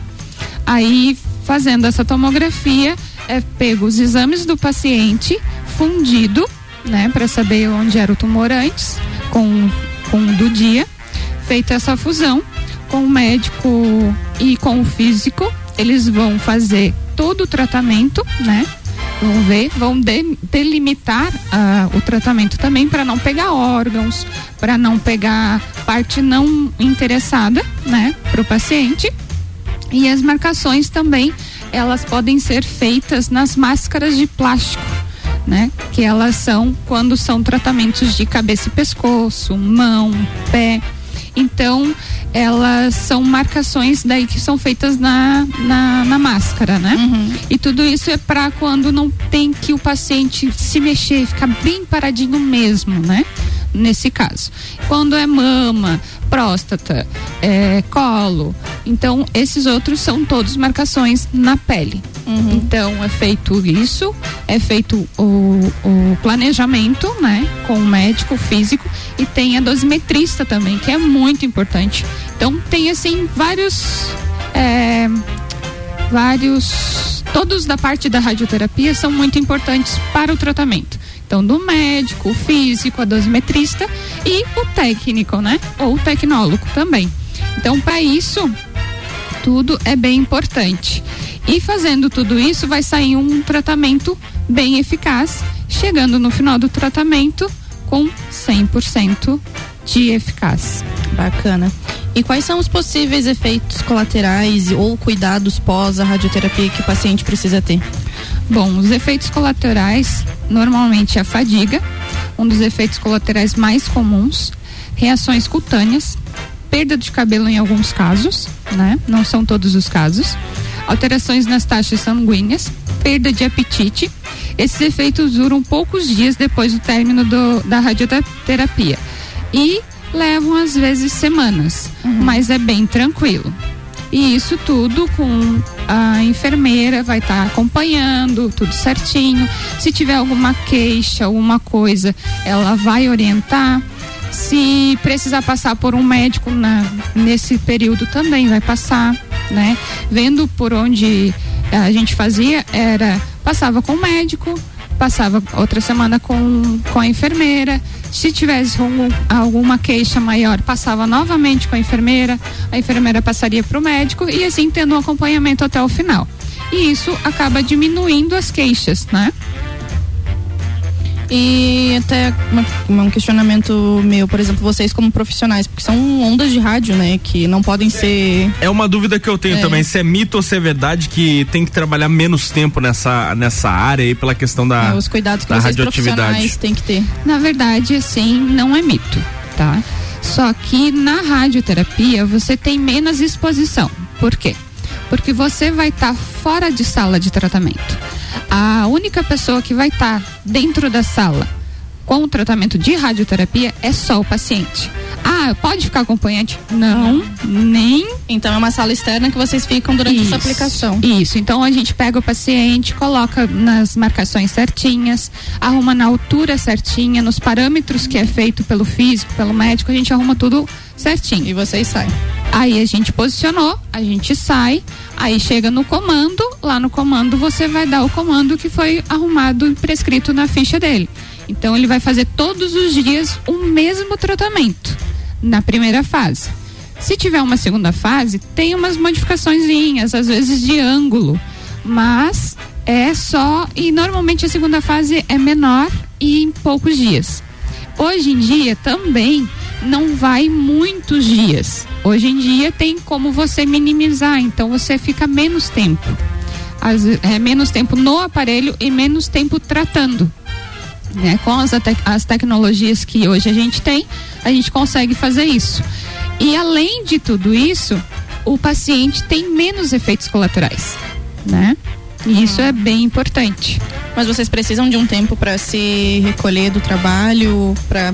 Aí, fazendo essa tomografia, é pego os exames do paciente, fundido, né, para saber onde era o tumor antes, com, com o do dia. Feita essa fusão com o médico e com o físico, eles vão fazer todo o tratamento, né? Vão ver, vão de- delimitar ah, o tratamento também para não pegar órgãos, para não pegar parte não interessada, né, para o paciente. E as marcações também, elas podem ser feitas nas máscaras de plástico, né? Que elas são quando são tratamentos de cabeça e pescoço, mão, pé. Então, elas são marcações daí que são feitas na, na, na máscara, né? E tudo isso é para quando não tem que o paciente se mexer, ficar bem paradinho mesmo, né? Nesse caso. Quando é mama, próstata, é, colo. Então, esses outros são todos marcações na pele. Então, é feito isso, é feito o, o planejamento, né? Com o médico físico e tem a dosimetrista também, que é muito importante. Então, tem assim vários. é, vários. Todos da parte da radioterapia são muito importantes para o tratamento. Então, do médico, o físico, a dosimetrista e o técnico, né? Ou o tecnólogo também. Então, para isso, tudo é bem importante. E fazendo tudo isso, vai sair um tratamento bem eficaz, chegando no final do tratamento com 100% de eficácia. Bacana. E quais são os possíveis efeitos colaterais ou cuidados pós a radioterapia que o paciente precisa ter? Bom, os efeitos colaterais, normalmente a fadiga, um dos efeitos colaterais mais comuns, reações cutâneas, perda de cabelo em alguns casos, né? Não são todos os casos. Alterações nas taxas sanguíneas, perda de apetite. Esses efeitos duram poucos dias depois do término do- da radioterapia e levam às vezes semanas, mas é bem tranquilo. E isso tudo com a enfermeira vai estar acompanhando, tudo certinho. Se tiver alguma queixa, alguma coisa, ela vai orientar. Se precisar passar por um médico na, nesse período também vai passar, né? Vendo por onde a gente fazia era passava com o médico, passava outra semana com, com a enfermeira. Se tivesse algum- alguma queixa maior, passava novamente com a enfermeira, a enfermeira passaria para o médico e assim tendo um acompanhamento até o final. E isso acaba diminuindo as queixas, né? E até uma- um questionamento meu, por exemplo, vocês como profissionais, porque são ondas de rádio, né, que não podem ser É uma dúvida que eu tenho É. também, se é mito ou se é verdade que tem que trabalhar menos tempo nessa, nessa área aí pela questão da, né, os cuidados que da vocês radioatividade. profissionais têm que ter. Na verdade, assim, não é mito, tá? Só que na radioterapia você tem menos exposição. Por quê? Porque você vai estar fora de sala de tratamento. A única pessoa que vai estar dentro da sala com o tratamento de radioterapia é só o paciente. Ah, pode ficar acompanhante? Não, nem. Então é uma sala externa que vocês ficam durante essa aplicação. Isso, então a gente pega o paciente, coloca nas marcações certinhas, arruma na altura certinha, nos parâmetros que é feito pelo físico, pelo médico, a gente arruma tudo certinho. E vocês saem. Aí a gente posicionou, a gente sai, aí chega no comando, lá no comando você vai dar o comando que foi arrumado e prescrito na ficha dele. Então ele vai fazer todos os dias o mesmo tratamento na primeira fase. Se tiver uma segunda fase, tem umas modificaçõezinhas, às vezes de ângulo, mas é só e normalmente a segunda fase é menor e em poucos dias. Hoje em dia também não vai muitos dias. Hoje em dia tem como você minimizar, então você fica menos tempo. Ve- é menos tempo no aparelho e menos tempo tratando. Né? Com as, tec- as tecnologias que hoje a gente tem, a gente consegue fazer isso. E além de tudo isso, o paciente tem menos efeitos colaterais, né? E isso é bem importante. Mas vocês precisam de um tempo para se recolher do trabalho, para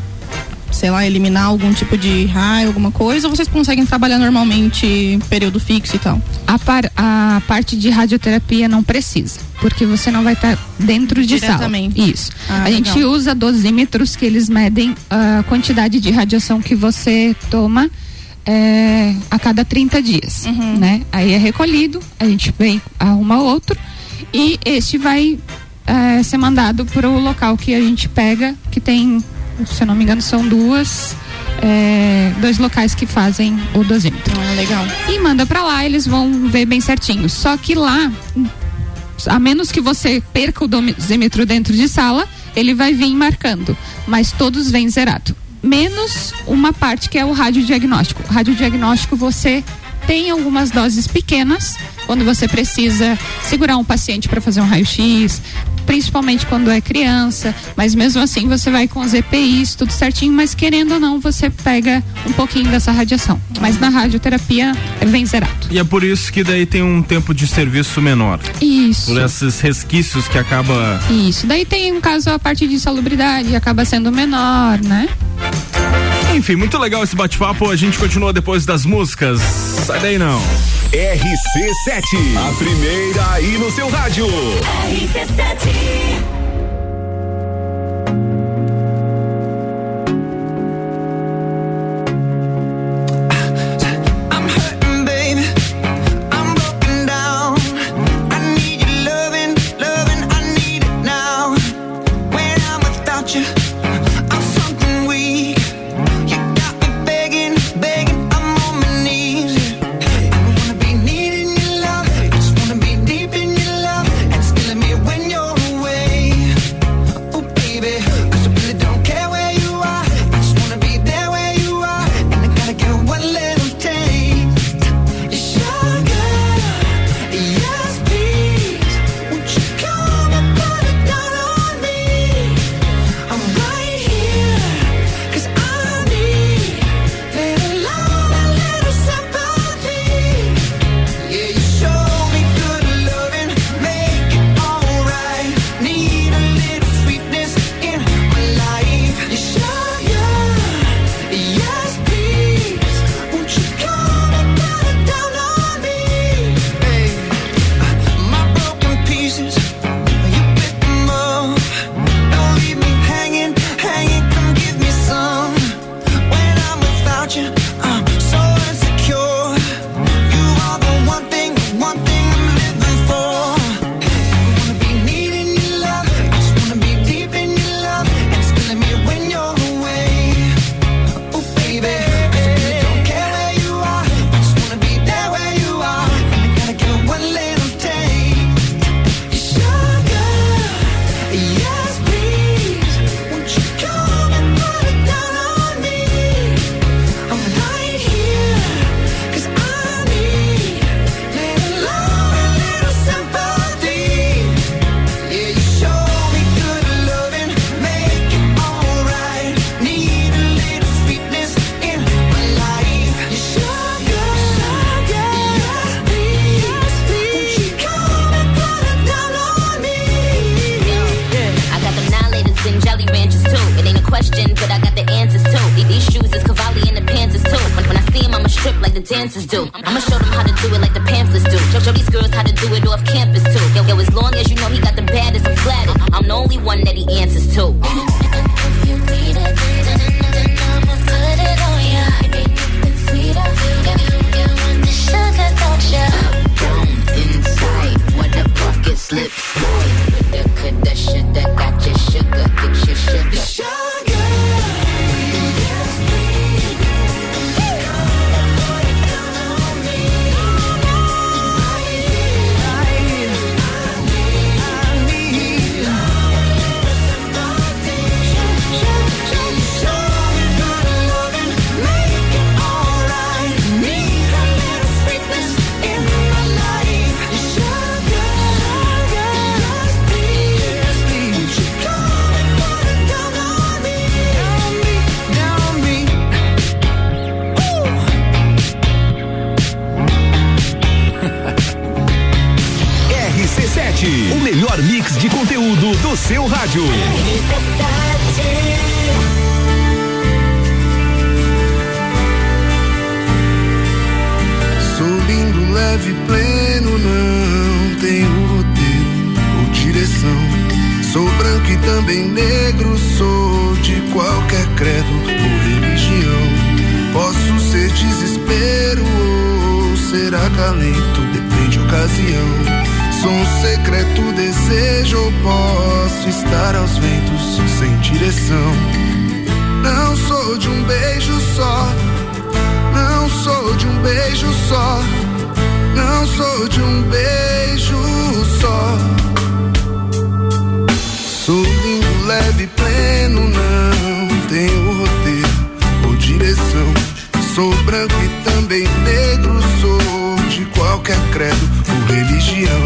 sei lá, eliminar algum tipo de raio, alguma coisa, ou vocês conseguem trabalhar normalmente período fixo e tal? A, par- a parte de radioterapia não precisa, porque você não vai estar dentro de sala. Isso. Ah, a gente legal. usa dosímetros que eles medem a quantidade de radiação que você toma é, a cada 30 dias, Uhum. né? Aí é recolhido, a gente vem, arruma outro e este vai é, ser mandado para o local que a gente pega, que tem, se eu não me engano, são duas, é, dois locais que fazem o dosímetro. Ah, legal. E manda pra lá, eles vão ver bem certinho. Só que lá, a menos que você perca o dosímetro dentro de sala, ele vai vir marcando. Mas todos vêm zerado. Menos uma parte que é o radiodiagnóstico. O radiodiagnóstico você tem algumas doses pequenas, quando você precisa segurar um paciente para fazer um raio-x, principalmente quando é criança, mas mesmo assim você vai com os EPIs, tudo certinho, mas querendo ou não, você pega um pouquinho dessa radiação. Mas na radioterapia é vem zerado. E é por isso que daí tem um tempo de serviço menor. Isso. Por esses resquícios que acaba. Isso. Daí tem um caso a parte de insalubridade, acaba sendo menor, né? Enfim, muito legal esse bate-papo. A gente continua depois das músicas. Sai daí não. RC7, a primeira aí no seu rádio. RC7. não tenho roteiro ou direção. Sou branco e também negro, sou de qualquer credo ou religião.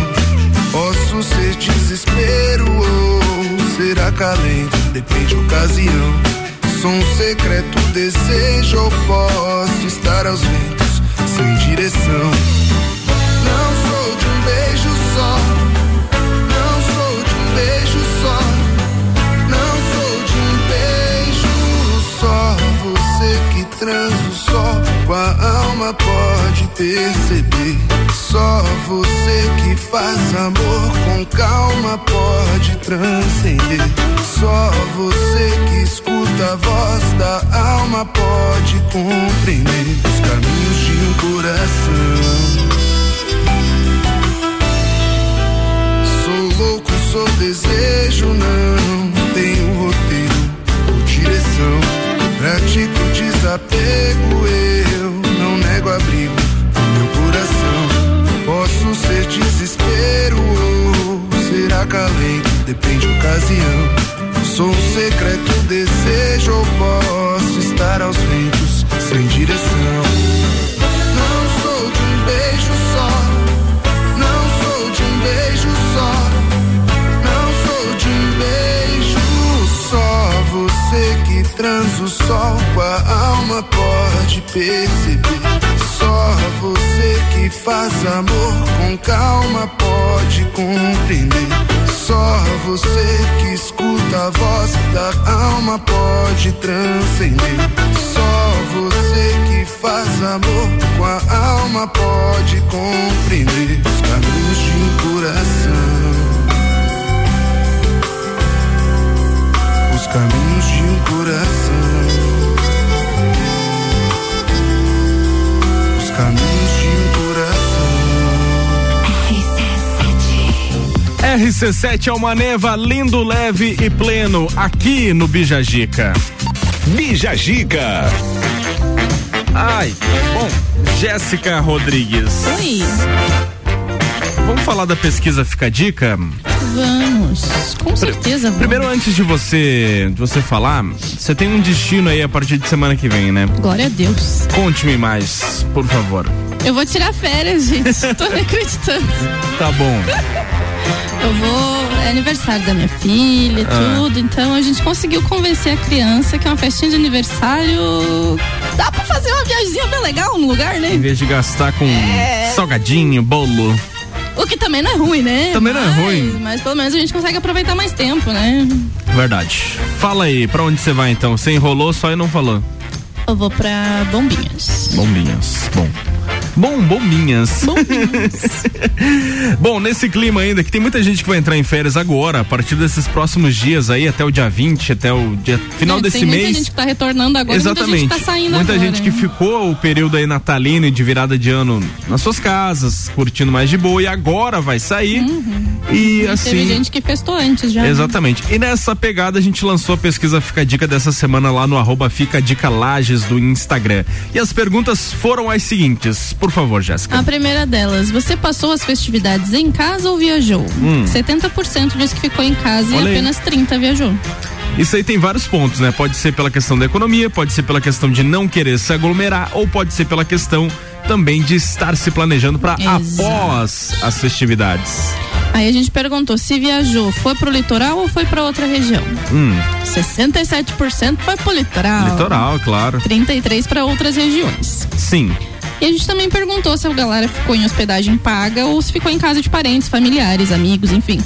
Posso ser desespero ou ser acalento, depende da ocasião. Sou um secreto desejo ou posso estar aos ventos, sem direção. Não sou de um beijo só. Transa só com a alma pode perceber. Só você que faz amor com calma pode transcender. Só você que escuta a voz da alma pode compreender os caminhos de um coração. Sou louco, sou desejo, não tenho roteiro ou direção. Pratico desapego, eu não nego abrigo no meu coração. Posso ser desespero ou ser acalento, depende da ocasião. Sou um secreto desejo ou posso estar aos ventos, sem direção. Você que transa o sol com a alma pode perceber. Só você que faz amor com calma pode compreender. Só você que escuta a voz da alma pode transcender. Só você que faz amor com a alma pode compreender os caminhos de um coração. Caminhos de um coração. Os caminhos de um coração. RC7 é uma neva lindo, leve e pleno aqui no Bijagica. Bijagica. Ai, bom, Jéssica Rodrigues. Oi. Vamos falar da pesquisa Fica a Dica? Vamos, com certeza vamos. Primeiro, antes de você, de você falar, você tem um destino aí a partir de semana que vem, né? Glória a Deus. Conte-me mais, por favor. Eu vou tirar férias, gente. *laughs* Tô nem acreditando. Tá bom. Eu vou. É aniversário da minha filha, Ah. tudo. Então a gente conseguiu convencer a criança que é uma festinha de aniversário. Dá pra fazer uma viagemzinha bem legal no lugar, Em né? vez de gastar com É. salgadinho, bolo. O que também não é ruim, né? Também não é Mas- ruim. Mas pelo menos a gente consegue aproveitar mais tempo, né? Verdade. Fala aí, pra onde você vai então? Você enrolou só e não falou. Eu vou pra Bombinhas. Bombinhas. Bom. Bom, bombinhas. *laughs* Bom, nesse clima ainda, que tem muita gente que vai entrar em férias agora, a partir desses próximos dias aí, até o dia 20, até o dia final É, desse tem mês. muita gente que tá retornando agora Exatamente. e muita gente tá saindo Muita agora. gente que ficou o período aí natalino e de virada de ano nas suas casas, curtindo mais de boa, e agora vai sair. E assim. Teve gente que festou antes já. né? Exatamente. E nessa pegada a gente lançou a pesquisa Fica a Dica dessa semana lá no arroba Fica a Dica Lages do Instagram. E as perguntas foram as seguintes. Por favor, Jéssica. A primeira delas, você passou as festividades em casa ou viajou? Hum. 70% disse que ficou em casa Olha e aí. apenas 30% viajou. Isso aí tem vários pontos, né? Pode ser pela questão da economia, pode ser pela questão de não querer se aglomerar, ou pode ser pela questão também de estar se planejando para após as festividades. Aí a gente perguntou se viajou, foi pro litoral ou foi pra outra região? Hum, 67% foi pro litoral. litoral, claro. 33 para outras regiões. Sim. E a gente também perguntou se a galera ficou em hospedagem paga ou se ficou em casa de parentes, familiares, amigos, enfim.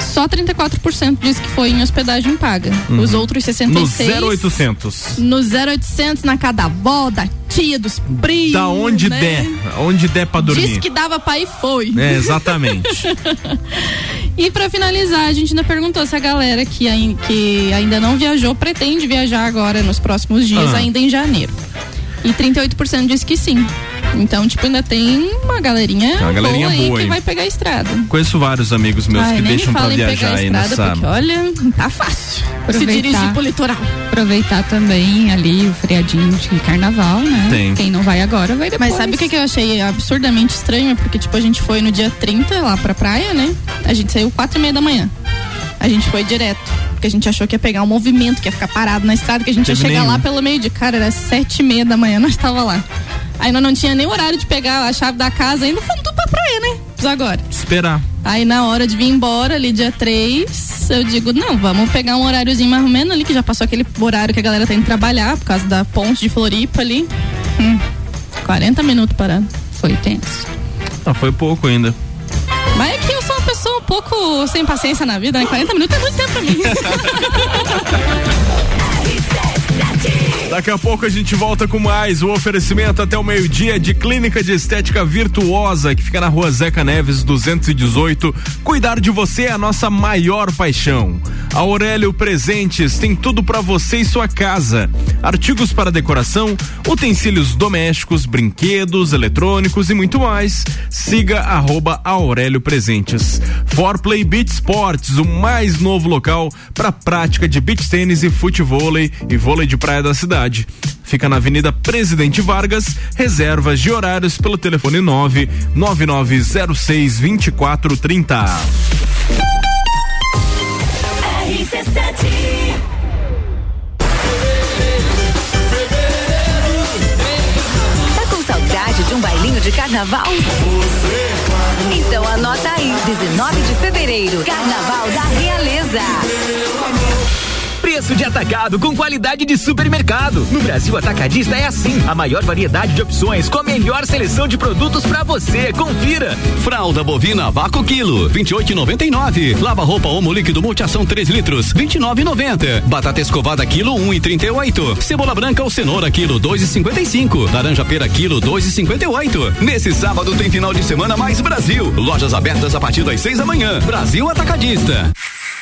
Só 34% disse que foi em hospedagem paga. Uhum. Os outros 66 No 0800. no 0800 na casa da avó, da tia, dos primos. Da onde né? der, onde der pra dormir. Disse que dava pra ir foi. É, exatamente. *laughs* E pra finalizar, a gente ainda perguntou se a galera que, que ainda não viajou pretende viajar agora nos próximos dias, Ah. ainda em janeiro. E 38% disse que sim. Então, tipo, ainda tem uma galerinha, Uma galerinha boa, aí boa que aí. vai pegar a estrada. Conheço vários amigos meus Ai, que deixam me pra viajar a aí estrada, nessa. porque olha, tá fácil. Se Aproveitar. dirigir pro litoral. Aproveitar também ali o feriadinho de carnaval, né? Tem. Quem não vai agora vai depois. Mas sabe o que, que eu achei absurdamente estranho? É Porque, tipo, a gente foi no dia 30 lá pra praia, né? A gente saiu quatro e meia da manhã. A gente foi direto. Porque a gente achou que ia pegar um movimento, que ia ficar parado na estrada, que a gente ia Teve chegar nenhum. lá pelo meio de cara, era sete e meia da manhã, nós tava lá. Aí nós não tinha nem horário de pegar a chave da casa, ainda fomos tudo pra praia, né? Agora. Esperar. Aí na hora de vir embora, ali dia 3, eu digo, não, vamos pegar um horáriozinho mais ou menos ali, que já passou aquele horário que a galera tem que trabalhar, por causa da ponte de Floripa ali. Hum, 40 minutos parado. Foi tenso. Ah, foi pouco ainda. Mas é que eu sou uma pessoa um pouco sem paciência na vida, né? 40 minutos é muito tempo pra mim. *laughs* Daqui a pouco a gente volta com mais o oferecimento até o meio-dia de Clínica de Estética Virtuosa, que fica na rua Zeca Neves 218. Cuidar de você é a nossa maior paixão. Aurélio Presentes tem tudo para você e sua casa: artigos para decoração, utensílios domésticos, brinquedos, eletrônicos e muito mais. Siga arroba Aurélio Presentes. Forplay Beach Sports, o mais novo local para prática de beach tênis e futevôlei e vôlei de praia da cidade. Fica na Avenida Presidente Vargas, reservas de horários pelo telefone 9 9906 2430. Tá com saudade de um bailinho de carnaval? Então anota aí, 19 de fevereiro, Carnaval da Realeza. Preço de atacado com qualidade de supermercado. No Brasil Atacadista é assim. A maior variedade de opções com a melhor seleção de produtos para você. Confira. Fralda bovina vácuo quilo, 28,99. Lava roupa Omo líquido multiação 3 litros, 29,90. Batata escovada quilo 1,38. Cebola branca ou cenoura quilo 2,55. Laranja pera quilo 2,58. Nesse sábado tem final de semana mais Brasil. Lojas abertas a partir das 6 da manhã. Brasil Atacadista.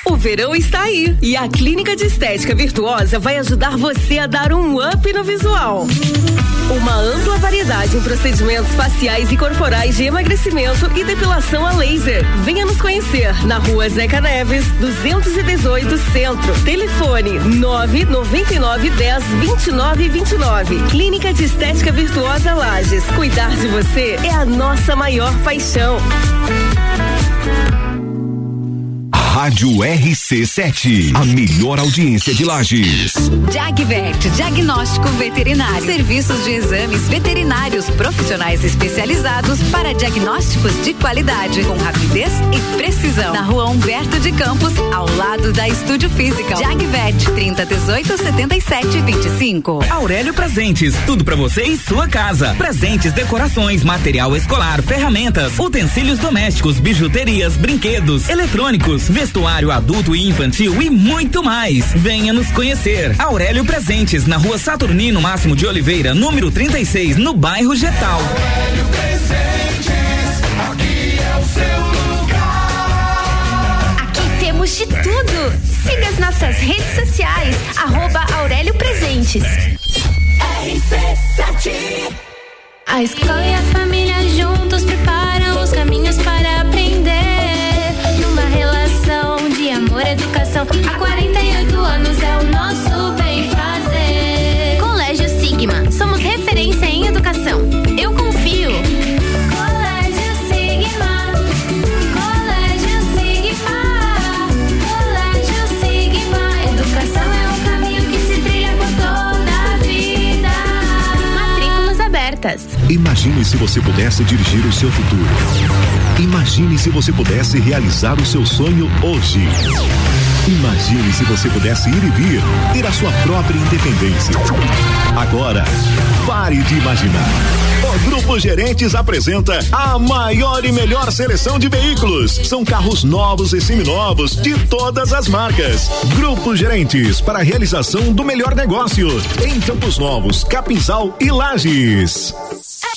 O verão está aí e a Clínica de Estética Virtuosa vai ajudar você a dar um up no visual. Uma ampla variedade em procedimentos faciais e corporais de emagrecimento e depilação a laser. Venha nos conhecer na rua Zeca Neves, 218 Centro. Telefone 999 10 29 29. Clínica de Estética Virtuosa Lages. Cuidar de você é a nossa maior paixão. Rádio RC7, a melhor audiência de Lages. Jagvet, diagnóstico veterinário. Serviços de exames veterinários profissionais especializados para diagnósticos de qualidade, com rapidez e precisão. Na rua Humberto de Campos, ao lado da Estúdio Física. Jagvet, 30 18 77 25. Aurélio Presentes, tudo pra você e sua casa. Presentes, decorações, material escolar, ferramentas, utensílios domésticos, bijuterias, brinquedos, eletrônicos, vestuário adulto e infantil e muito mais. Venha nos conhecer. Aurélio Presentes, na rua Saturnino Máximo de Oliveira, número 36, no bairro Getal. Aurélio Presentes, aqui é o seu lugar. Aqui temos de tudo. Siga as nossas redes sociais, arroba Aurélio Presentes. RC7 A escola e a família juntos preparam os caminhos para educação, há 48 anos é o nosso bem fazer. Colégio Sigma, somos referência em educação. Eu confio. Colégio Sigma, Colégio Sigma, Colégio Sigma. Educação é o caminho que se trilha por toda a vida. Matrículas abertas. Imagine se você pudesse dirigir o seu futuro. Imagine se você pudesse realizar o seu sonho hoje. Imagine se você pudesse ir e vir, ter a sua própria independência. Agora, pare de imaginar. O Grupo Gerentes apresenta a maior e melhor seleção de veículos. São carros novos e seminovos de todas as marcas. Grupo Gerentes para a realização do melhor negócio em Campos Novos, Capinzal e Lages.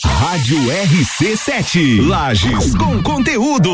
Rádio RC7, Lages com conteúdo.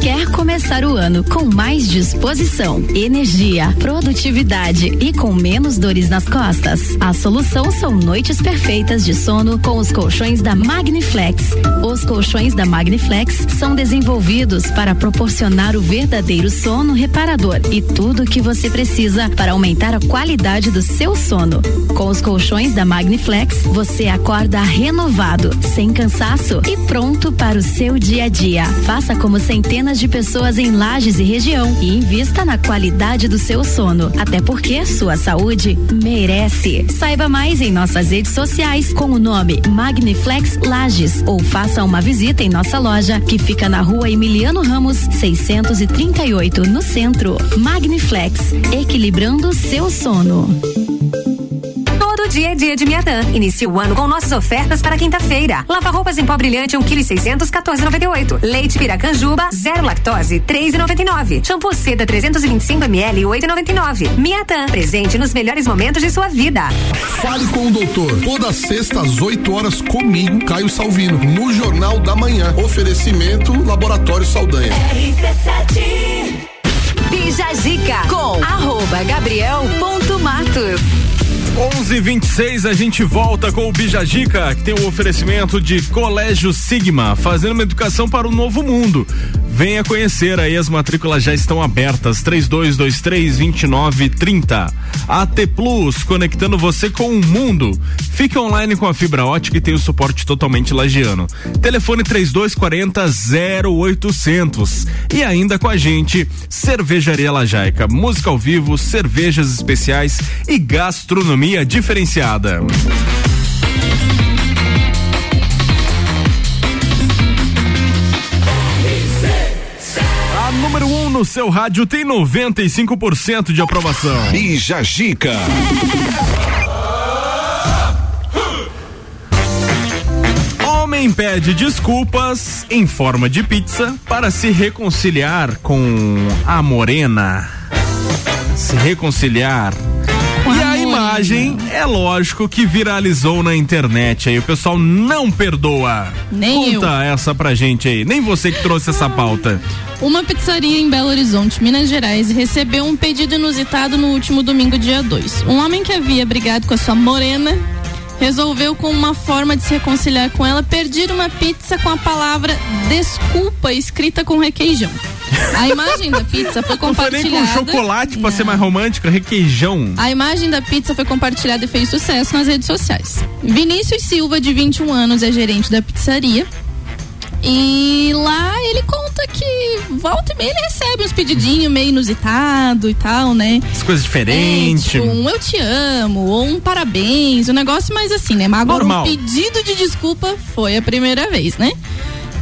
Quer começar o ano com mais disposição, energia, produtividade e com menos dores nas costas? A solução são noites perfeitas de sono com os colchões da Magniflex. Os colchões da Magniflex são desenvolvidos para proporcionar o verdadeiro sono reparador e tudo o que você precisa para aumentar a qualidade do seu sono. Com os colchões da Magniflex, você acorda renovado, sem cansaço e pronto para o seu dia a dia. Faça como centenas de pessoas em Lages e região e invista na qualidade do seu sono. Até porque sua saúde merece. Saiba mais em nossas redes sociais com o nome Magniflex Lages ou faça uma visita em nossa loja que fica na rua Emiliano Ramos 638 no centro. Magniflex, equilibrando seu sono. Dia é dia de Miatã. Inicie o ano com nossas ofertas para quinta-feira. Lava roupas em pó brilhante 1 kg 600 14,98. Leite Piracanjuba zero lactose 3,99. Shampoo Seda 325 ml 8,99. Miatã, presente nos melhores momentos de sua vida. Fale com o doutor. Toda sexta às 8 horas comigo, Caio Salvino, no Jornal da Manhã. Oferecimento Laboratório Saldanha. Bija Zica com arroba gabriel.matos. 11:26 a gente volta com o Bijagica, que tem o oferecimento de Colégio Sigma, fazendo uma educação para o novo mundo. Venha conhecer aí, as matrículas já estão abertas. 3223-2930. AT Plus, conectando você com o mundo. Fique online com a fibra ótica e tem o suporte totalmente lagiano. Telefone 3240 0800. E ainda com a gente, Cervejaria Lajaica, música ao vivo, cervejas especiais e gastronomia diferenciada. A número 1 um no seu rádio tem 95% de aprovação. Bija Gica. Homem pede desculpas em forma de pizza para se reconciliar com a morena. Se reconciliar. A imagem é lógico que viralizou na internet aí. O pessoal não perdoa. Nem Conta essa pra gente aí. Nem você que trouxe essa pauta. Uma pizzaria em Belo Horizonte, Minas Gerais, recebeu um pedido inusitado no último domingo, dia 2. Um homem que havia brigado com a sua morena resolveu, com uma forma de se reconciliar com ela, pedir uma pizza com a palavra desculpa escrita com requeijão. A imagem da pizza foi Não foi nem compartilhada. com chocolate pra ser mais romântica, requeijão. A imagem da pizza foi compartilhada e fez sucesso nas redes sociais. Vinícius Silva, de 21 anos, é gerente da pizzaria. E lá ele conta que volta e meia ele recebe uns pedidinhos meio inusitado e tal, né? As coisas diferentes. É, tipo, um eu te amo, ou um parabéns, um negócio mais assim, né? Mas agora Normal. um pedido de desculpa foi a primeira vez, né?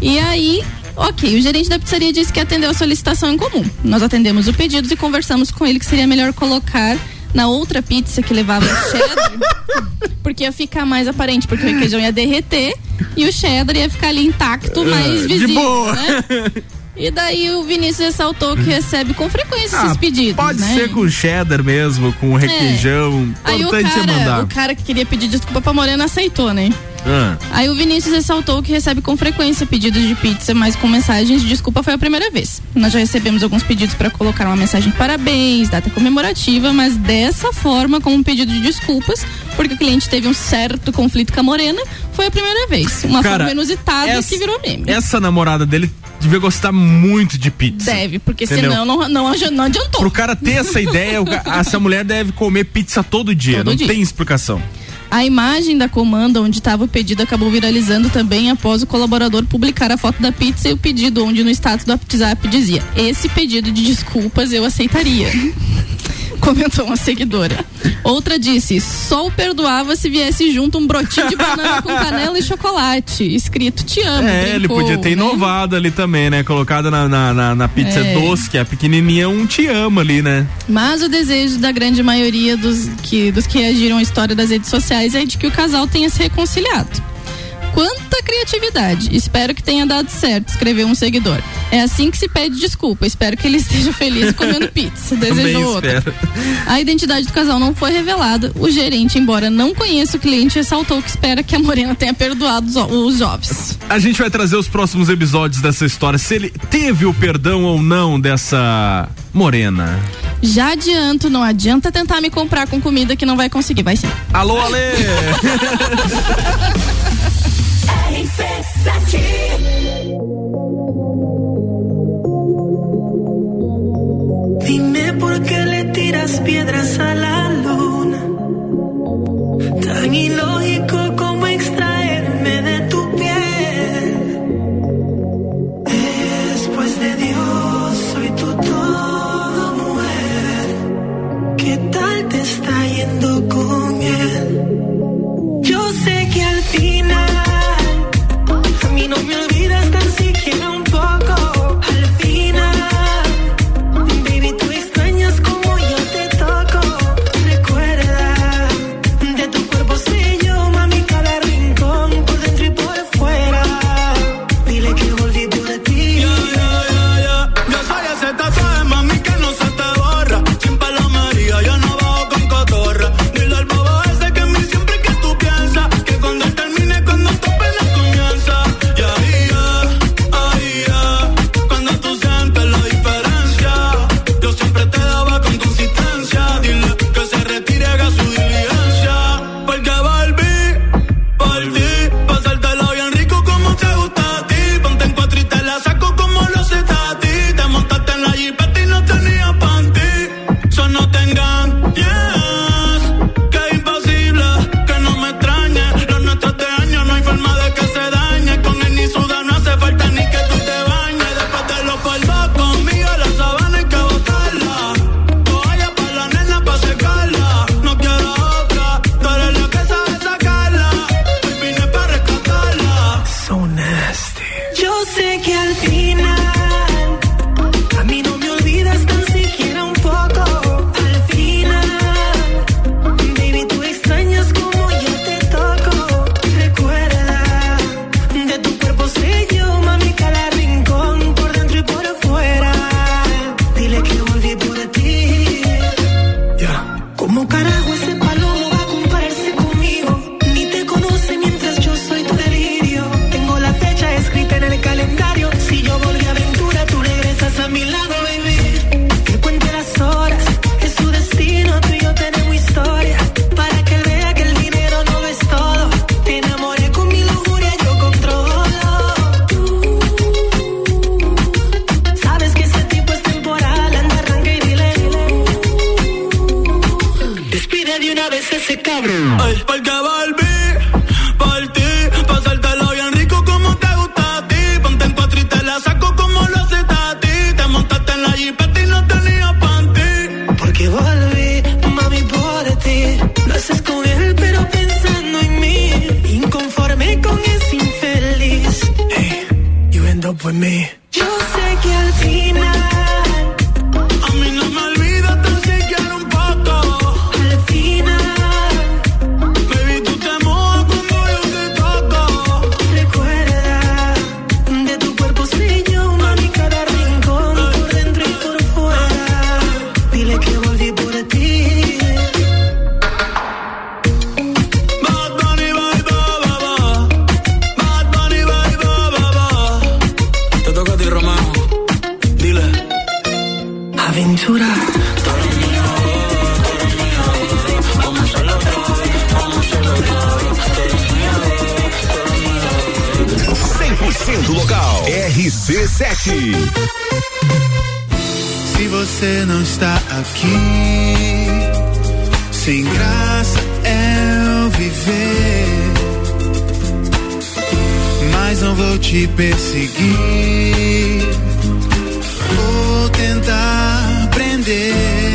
E aí, ok, o gerente da pizzaria disse que atendeu a solicitação em comum. Nós atendemos o pedido e conversamos com ele que seria melhor colocar na outra pizza que levava o cheddar, *laughs* porque ia ficar mais aparente, porque o requeijão ia derreter e o cheddar ia ficar ali intacto, mais de visível, boa. né? E daí o Vinícius ressaltou que recebe com frequência esses Ah, pedidos, Pode né? ser com cheddar mesmo, com requeijão. Aí o é cara, mandar. o cara que queria pedir desculpa pra Morena aceitou, né? Ah. Aí o Vinícius ressaltou que recebe com frequência pedidos de pizza, mas com mensagens de desculpa foi a primeira vez. Nós já recebemos alguns pedidos para colocar uma mensagem de parabéns, data comemorativa, mas dessa forma, com um pedido de desculpas, porque o cliente teve um certo conflito com a Morena, foi a primeira vez. Uma Cara, forma inusitada essa- que virou meme. Essa namorada dele devia gostar muito de pizza. Deve, porque Entendeu? senão não, não, não adiantou. Pro cara ter essa ideia, o essa mulher deve comer pizza todo dia. Todo não dia. tem explicação. A imagem da comanda onde estava o pedido acabou viralizando também após o colaborador publicar a foto da pizza e o pedido, onde no status do WhatsApp dizia: Esse pedido de desculpas eu aceitaria. *laughs* *laughs* Comentou uma seguidora. Outra disse: Só o perdoava se viesse junto um brotinho de banana com canela e chocolate. Escrito: Te amo. é, ele brincou, podia ter né? inovado ali também, né? Colocado na, na, na- na pizza É. doce, que é pequenininha, um te ama ali, né? Mas o desejo da grande maioria dos que, dos que reagiram à história das redes sociais é de que o casal tenha se reconciliado. Quanta criatividade! Espero que tenha dado certo, escreveu um seguidor. É assim que se pede desculpa. Espero que ele *laughs* esteja feliz comendo *laughs* pizza. Desejou outro. espero. A identidade do casal não foi revelada. O gerente, embora não conheça o cliente, ressaltou que espera que a Morena tenha perdoado os, os jovens. A gente vai trazer os próximos episódios dessa história, se ele teve o perdão ou não dessa morena. Já adianto, não adianta tentar me comprar com comida que não vai conseguir, vai sim. Alô, Ale! *laughs* Sete. Se você não está aqui, sem graça é viver. Mas não vou te perseguir, vou tentar prender.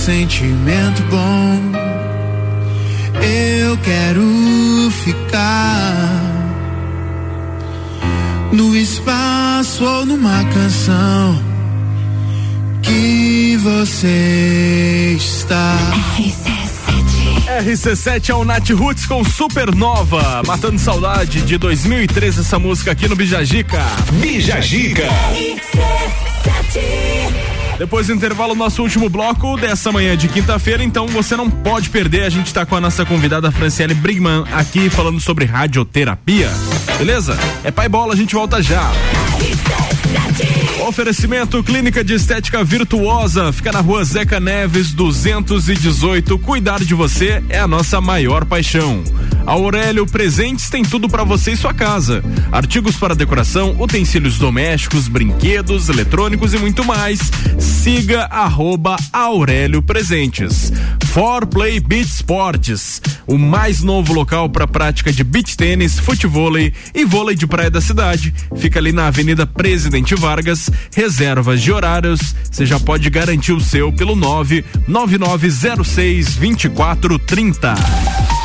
sentimento bom. Eu quero ficar no espaço ou numa canção que você está. RC7 é o Nat Roots com Supernova, matando saudade de 2013 essa música aqui no Bijagica. Bijagica. RC7 depois do intervalo, nosso último bloco dessa manhã de quinta-feira, então você não pode perder. A gente tá com a nossa convidada Franciele Brigman aqui falando sobre radioterapia. Beleza? É pai bola, a gente volta já. Oferecimento Clínica de Estética Virtuosa, fica na rua Zeca Neves 218. Cuidar de você é a nossa maior paixão. A Aurélio Presentes tem tudo para você e sua casa. Artigos para decoração, utensílios domésticos, brinquedos, eletrônicos e muito mais. Siga arroba Aurélio Presentes. For Play Beach Sports, o mais novo local para prática de beach tênis, futevôlei e vôlei de praia da cidade. Fica ali na Avenida Presidente Vargas. Reservas de horários, você já pode garantir o seu pelo 99906 2430.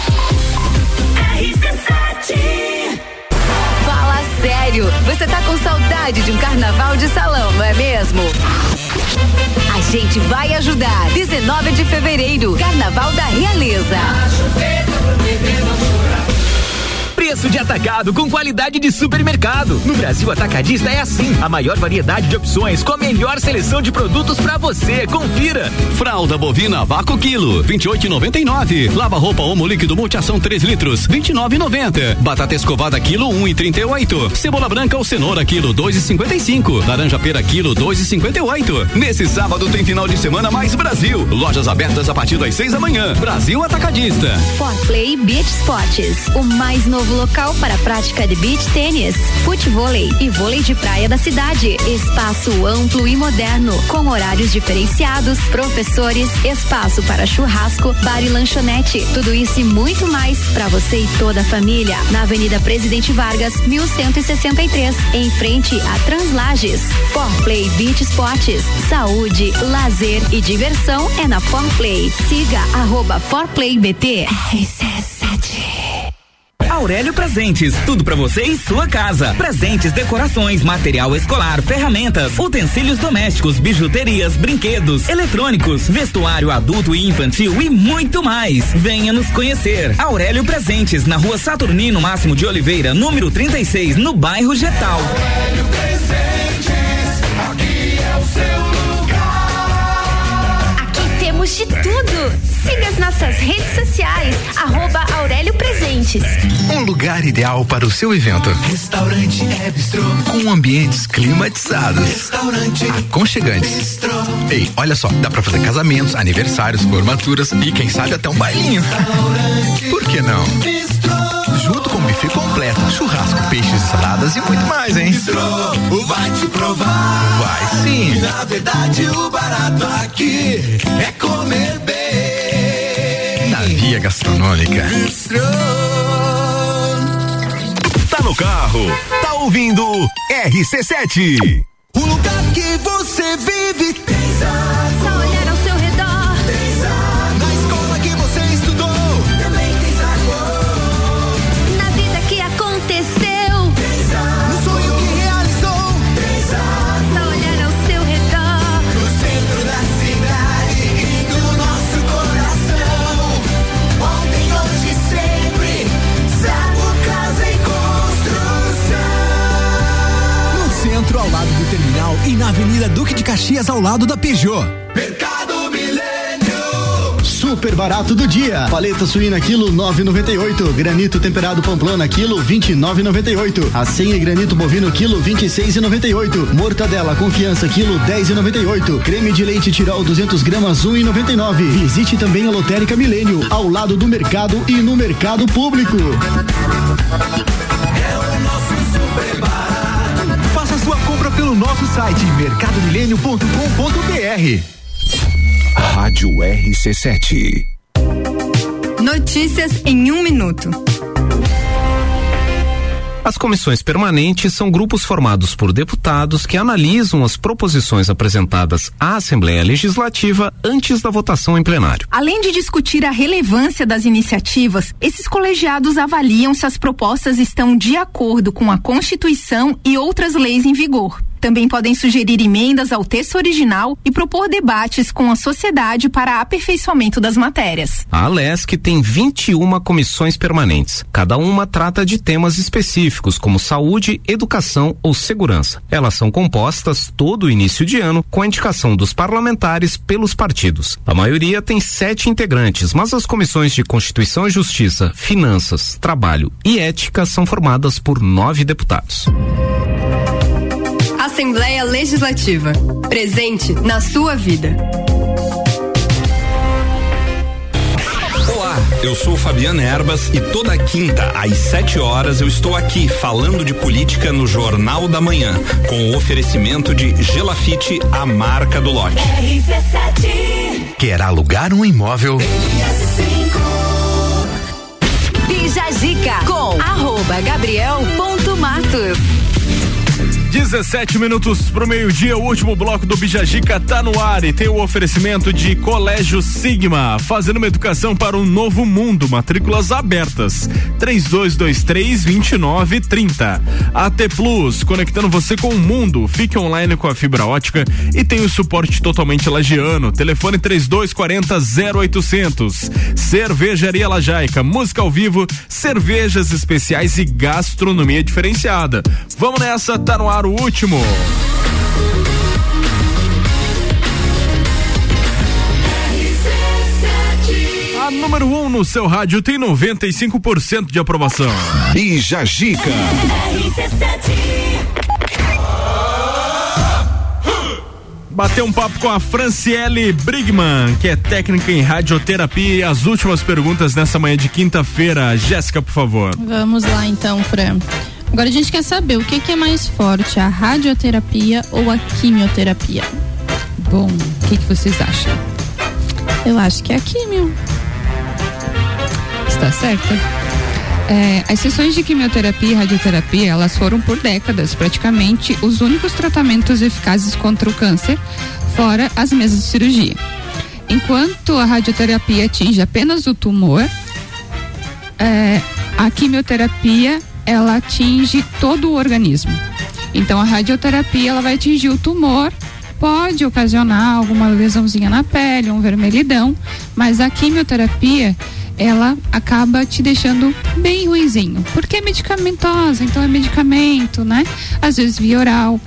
Você tá com saudade de um carnaval de salão, não é mesmo? A gente vai ajudar. 19 de fevereiro, Carnaval da Realeza. Preço de atacado com qualidade de supermercado. No Brasil Atacadista é assim. A maior variedade de opções com a melhor seleção de produtos pra você. Confira. Fralda bovina vácuo quilo, 28,99. Lava roupa Omo líquido multiação 3 litros, 29,90. Batata escovada quilo 1,38. Cebola branca ou cenoura quilo 2,55. Laranja pera quilo 2,58. Nesse sábado tem final de semana mais Brasil. Lojas abertas a partir das 6 da manhã. Brasil Atacadista. For Play Beach Sports, o mais novo local para prática de beach tênis, futevôlei e vôlei de praia da cidade. Espaço amplo e moderno, com horários diferenciados, professores, espaço para churrasco, bar e lanchonete. Tudo isso e muito mais para você e toda a família. Na Avenida Presidente Vargas, 1163, em frente a Translages. For Play Beach Sports, saúde, lazer e diversão é na For Play. Siga arroba For Play BT. Aurélio Presentes, tudo pra você e sua casa. Presentes, decorações, material escolar, ferramentas, utensílios domésticos, bijuterias, brinquedos, eletrônicos, vestuário adulto e infantil e muito mais. Venha nos conhecer. Aurélio Presentes, na rua Saturnino Máximo de Oliveira, número 36, no bairro Getal. Aurélio Presentes, aqui é o seu lugar. Aqui temos de tudo. Siga as nossas redes sociais, arroba Aurélio Presentes. Um lugar ideal para o seu evento. Restaurante é bistrô. Com ambientes climatizados. Restaurante Aconchegantes. bistrô. Ei, olha só, dá pra fazer casamentos, aniversários, formaturas e quem sabe até um bailinho. Por que não? Junto com buffet completo, churrasco, peixes e saladas e muito mais, hein? Bistrô, vai te provar. Vai sim. Na verdade, o barato aqui é comer bem. Via gastronômica. Tá no carro, tá ouvindo RC7. O lugar que você vive e na Avenida Duque de Caxias, ao lado da Peugeot. Mercado Milênio. Super barato do dia. Paleta suína quilo 9,98. Granito temperado pamplona quilo 29,98. Acém e granito bovino quilo 26,98. Mortadela confiança quilo 10,98. Creme de leite Tirol 200 gramas 1,99. Visite também a Lotérica Milênio ao lado do mercado e no mercado público. Nosso site mercadomilênio.com.br. Rádio RC7. Notícias em um minuto. As comissões permanentes são grupos formados por deputados que analisam as proposições apresentadas à Assembleia Legislativa antes da votação em plenário. Além de discutir a relevância das iniciativas, esses colegiados avaliam se as propostas estão de acordo com a Constituição e outras leis em vigor. Também podem sugerir emendas ao texto original e propor debates com a sociedade para aperfeiçoamento das matérias. A Alesc tem 21 comissões permanentes. Cada uma trata de temas específicos, como saúde, educação ou segurança. Elas são compostas todo início de ano com a indicação dos parlamentares pelos partidos. A maioria tem sete integrantes, mas as comissões de Constituição e Justiça, Finanças, Trabalho e Ética são formadas por nove deputados. Assembleia Legislativa. Presente na sua vida. Olá, eu sou Fabiana Erbas e toda quinta às 7 horas eu estou aqui falando de política no Jornal da Manhã, com o oferecimento de Gelafite, a marca do lote. Quer alugar um imóvel? Bija Zica com arroba Gabriel ponto Matos. 17 minutos pro meio-dia, o último bloco do Bijagica tá no ar e tem o oferecimento de Colégio Sigma, fazendo uma educação para um novo mundo, matrículas abertas. 3223-2930. AT Plus, conectando você com o mundo. Fique online com a fibra ótica e tem o suporte totalmente lagiano. Telefone 3240 0800. Cervejaria Lajaica, música ao vivo, cervejas especiais e gastronomia diferenciada. Vamos nessa, tá no ar o último. A número 1 um no seu rádio tem 95% de aprovação. Bija Gica. Bater um papo com a Franciele Brigman, que é técnica em radioterapia. E as últimas perguntas nessa manhã de quinta-feira. Jéssica, por favor. Vamos lá então, Fran. Agora a gente quer saber o que, que é mais forte, a radioterapia ou a quimioterapia? Bom, o que, que vocês acham? Eu acho que é a quimio. Está certa. É, as sessões de quimioterapia e radioterapia, elas foram por décadas praticamente os únicos tratamentos eficazes contra o câncer, fora as mesas de cirurgia. Enquanto a radioterapia atinge apenas o tumor, é, a quimioterapia ela atinge todo o organismo. Então a radioterapia ela vai atingir o tumor, pode ocasionar alguma lesãozinha na pele, um vermelhidão, mas a quimioterapia ela acaba te deixando bem ruinzinho, porque é medicamentosa, então é medicamento, né? Às vezes via oral,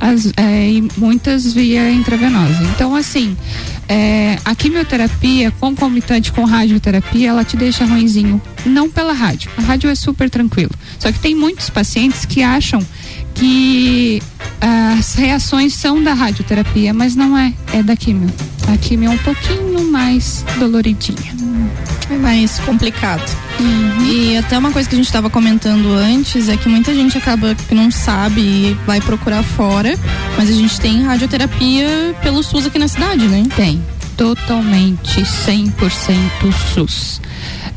as, é, e muitas via intravenosa. Então, assim, é, a quimioterapia concomitante com radioterapia, ela te deixa ruinzinho, não pela rádio. A rádio é super tranquilo. Só que tem muitos pacientes que acham que as reações são da radioterapia, mas não é, é da quimio. A quimio é um pouquinho mais doloridinha. É mais complicado. E até uma coisa que a gente estava comentando antes é que muita gente acaba que não sabe e vai procurar fora, mas a gente tem radioterapia pelo SUS aqui na cidade, né? Tem. Totalmente 100% SUS.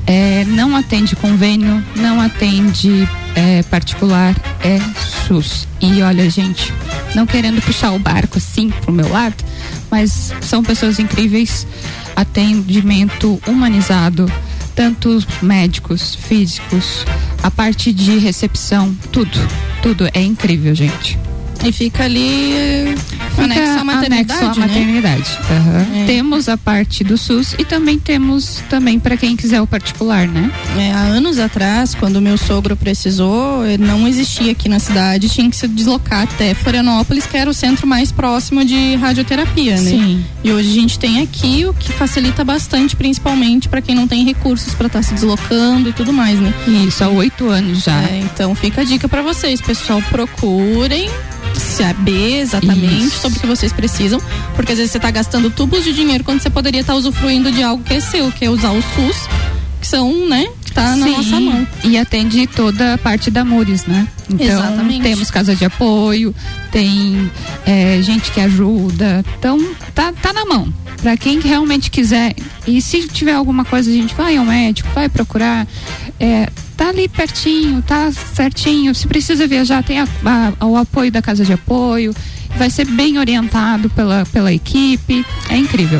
É, não atende convênio, não atende é, particular, é SUS. E olha, gente, não querendo puxar o barco assim pro meu lado, mas são pessoas incríveis, atendimento humanizado, tanto os médicos, físicos, a parte de recepção, tudo, tudo é incrível, gente. E fica ali Fica anexo à maternidade, anexo à né? maternidade. Aham. É. Temos a parte do SUS e também temos também para quem quiser o particular, né? É, há anos atrás, quando meu sogro precisou, eh, não existia aqui na cidade, tinha que se deslocar até Florianópolis, que era o centro mais próximo de radioterapia, né? Sim. E hoje a gente tem aqui, o que facilita bastante, principalmente para quem não tem recursos para estar se deslocando e tudo mais, né? Isso, há oito anos já. É, então fica a dica para vocês, pessoal, procurem saber exatamente Isso. sobre o que vocês precisam, porque às vezes você tá gastando tubos de dinheiro quando você poderia estar usufruindo de algo que é seu, que é usar o SUS, que são, né, tá na Sim, nossa mão. E atende toda a parte da Mures, né? Então, Exatamente. temos casa de apoio, tem é, gente que ajuda. Então, tá, tá na mão. Pra quem realmente quiser. E se tiver alguma coisa, a gente vai ao médico, vai procurar. É, tá ali pertinho, tá certinho. Se precisa viajar, tem a- a- o apoio da casa de apoio. Vai ser bem orientado pela, pela equipe. É incrível.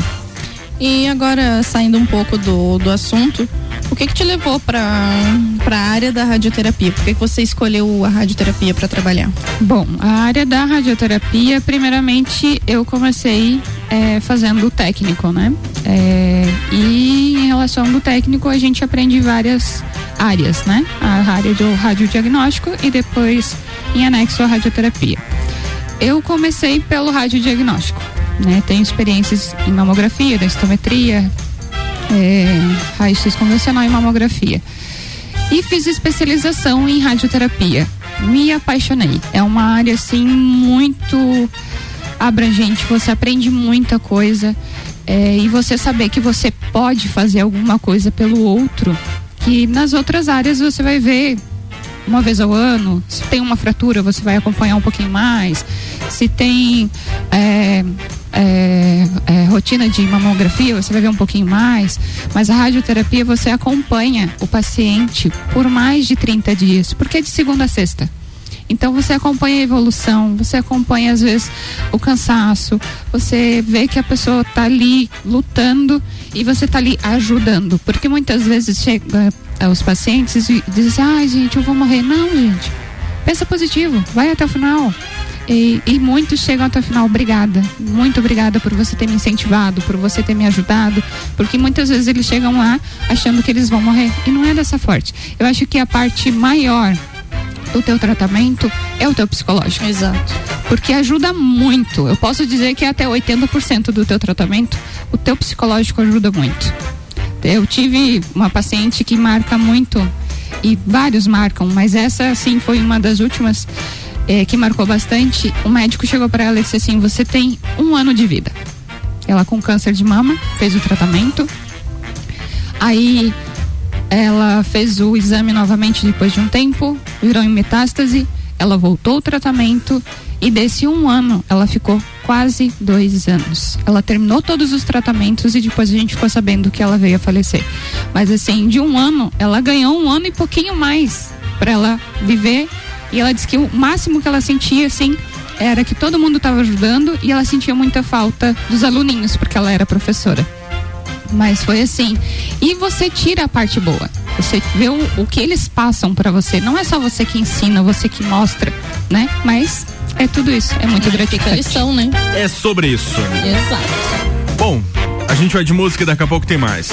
E agora, saindo um pouco do, do assunto, O que que te levou para a área da radioterapia? Por que que você escolheu a radioterapia para trabalhar? Bom, a área da radioterapia, primeiramente, eu comecei é, fazendo o técnico, né? É, e em relação do técnico, a gente aprende várias áreas, né? A área do radiodiagnóstico e depois, em anexo, a radioterapia. Eu comecei pelo radiodiagnóstico, né? Tenho experiências em mamografia, densitometria, é, raio-x convencional e mamografia. E fiz especialização em radioterapia. Me apaixonei. É uma área assim muito abrangente. Você aprende muita coisa é, e você saber que você pode fazer alguma coisa pelo outro, que nas outras áreas você vai ver uma vez ao ano. Se tem uma fratura, você vai acompanhar um pouquinho mais. Se tem é, é, é, rotina de mamografia, você vai ver um pouquinho mais. Mas a radioterapia você acompanha o paciente por mais de 30 dias, porque é de segunda a sexta. Então você acompanha a evolução, você acompanha às vezes o cansaço, você vê que a pessoa está ali lutando e você está ali ajudando. Porque muitas vezes chega eh, os pacientes e dizem, ai gente, eu vou morrer. Não, gente. Pensa positivo, vai até o final. E, e muitos chegam até o final, obrigada. Muito obrigada por você ter me incentivado, por você ter me ajudado. Porque muitas vezes eles chegam lá achando que eles vão morrer. E não é dessa forte. Eu acho que a parte maior do teu tratamento é o teu psicológico. Exato. Porque ajuda muito. Eu posso dizer que até 80% do teu tratamento, o teu psicológico ajuda muito. Eu tive uma paciente que marca muito e vários marcam, mas essa assim foi uma das últimas eh, que marcou bastante. O médico chegou para ela e disse assim: "Você tem um ano de vida". Ela com câncer de mama fez o tratamento. Aí ela fez o exame novamente depois de um tempo, virou em metástase, ela voltou ao tratamento e desse um ano ela ficou quase dois anos. Ela terminou todos os tratamentos e depois a gente ficou sabendo que ela veio a falecer. Mas assim, de um ano, ela ganhou um ano e pouquinho mais para ela viver e ela disse que o máximo que ela sentia assim era que todo mundo estava ajudando e ela sentia muita falta dos aluninhos porque ela era professora. Mas foi assim. E você tira a parte boa. Você vê o, o que eles passam para você. Não é só você que ensina, você que mostra, né? Mas é tudo isso. É muito gratificante. lição, né? É sobre isso. Exato. Bom, a gente vai de música e daqui a pouco tem mais.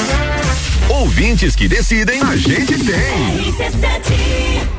Ouvintes que decidem, a gente tem.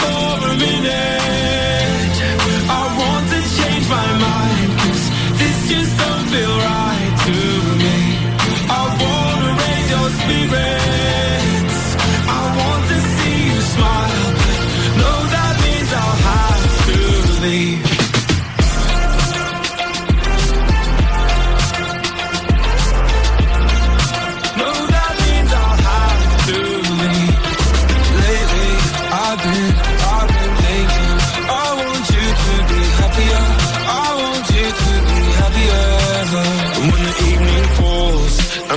for a minute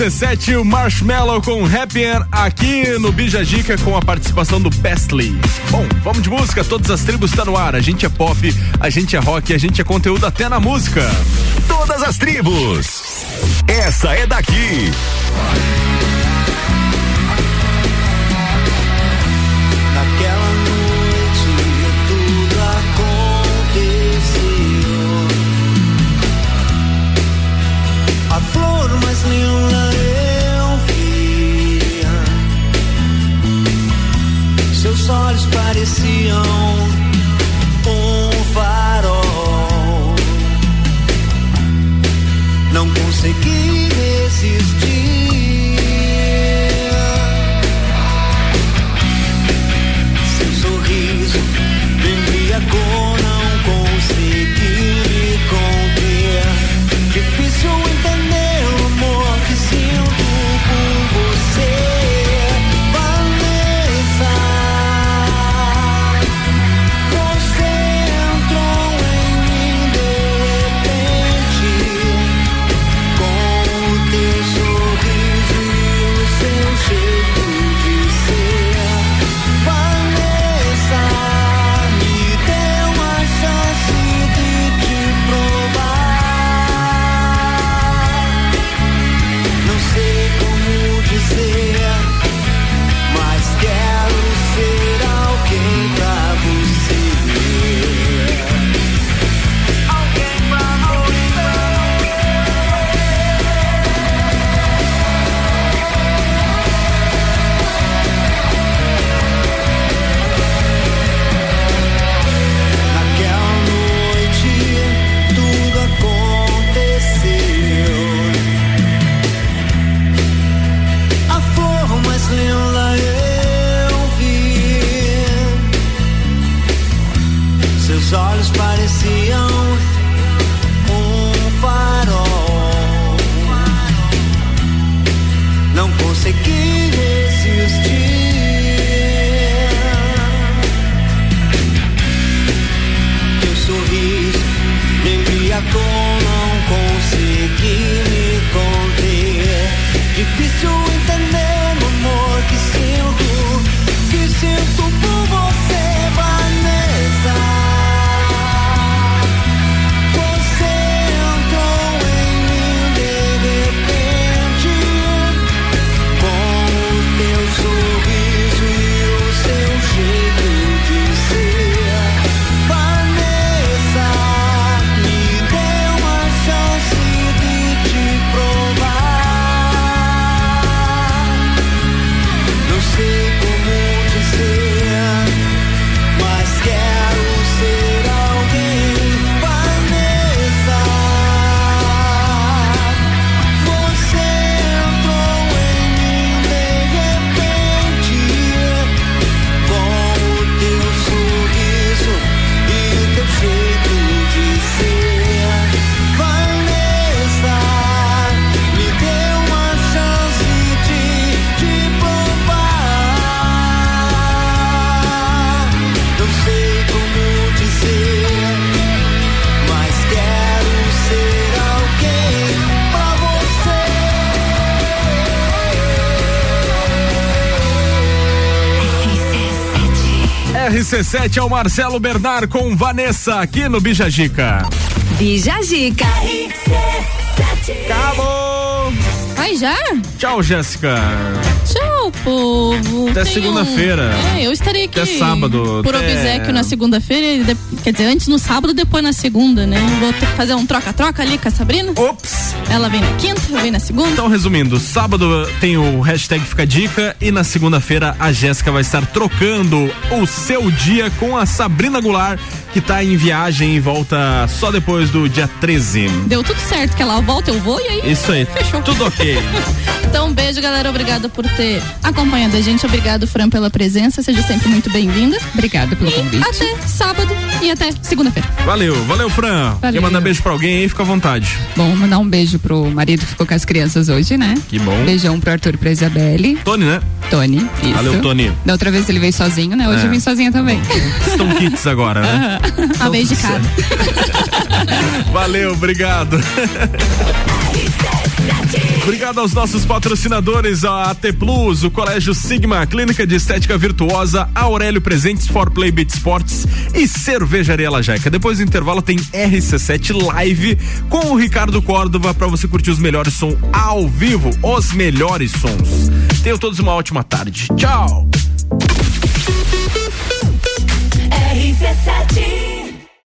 RC7, o Marshmallow com Happier aqui no Bija Dica com a participação do Pestley. Bom, vamos de música, todas as tribos estão tá no ar. A gente é pop, a gente é rock, a gente é conteúdo até na música. Todas as tribos. Essa é daqui. pareciam. RC7 é o Marcelo Bernard com Vanessa aqui no Bijagica. Bijagica. Acabou! Vai já? Tchau, Jéssica. Tchau, povo. Até segunda-feira. É, eu estarei aqui. Até sábado. Por Até- obsequio na segunda-feira. Quer dizer, antes no sábado, depois na segunda, né? Vou ter que fazer um troca-troca ali com a Sabrina. Ops! Ela vem na quinta, venho na segunda. Então, resumindo, sábado tem o hashtag Fica Dica e na segunda-feira a Jéssica vai estar trocando o seu dia com a Sabrina Goulart, que tá em viagem e volta só depois do dia 13. Deu tudo certo, que ela volta, eu vou e aí. Isso aí, Fechou. tudo ok. *laughs* Então, um beijo, galera. Obrigada por ter acompanhado a gente. Obrigado, Fran, pela presença. Seja sempre muito bem-vinda. Obrigada pelo convite. Até sábado e até segunda-feira. Valeu, valeu, Fran. Quer Valeu. mandar beijo pra alguém aí? Fica à vontade. Bom, mandar um beijo pro marido que ficou com as crianças hoje, né? Que bom. Beijão pro Arthur e pra Isabelle. Tony, né? Tony, isso. Valeu, Tony. Da outra vez ele veio sozinho, né? Hoje É. eu vim sozinha também. Estão kits agora, né? A vez de cada. Valeu, obrigado. Obrigado aos nossos patrocinadores, a AT Plus, o Colégio Sigma, Clínica de Estética Virtuosa, Aurélio Presentes, For Play Beat Sports e Cervejaria Lajaica. Depois do intervalo tem RC7 Live com o Ricardo Córdova para você curtir os melhores sons ao vivo, os melhores sons. Tenham todos uma ótima tarde. Tchau! RC7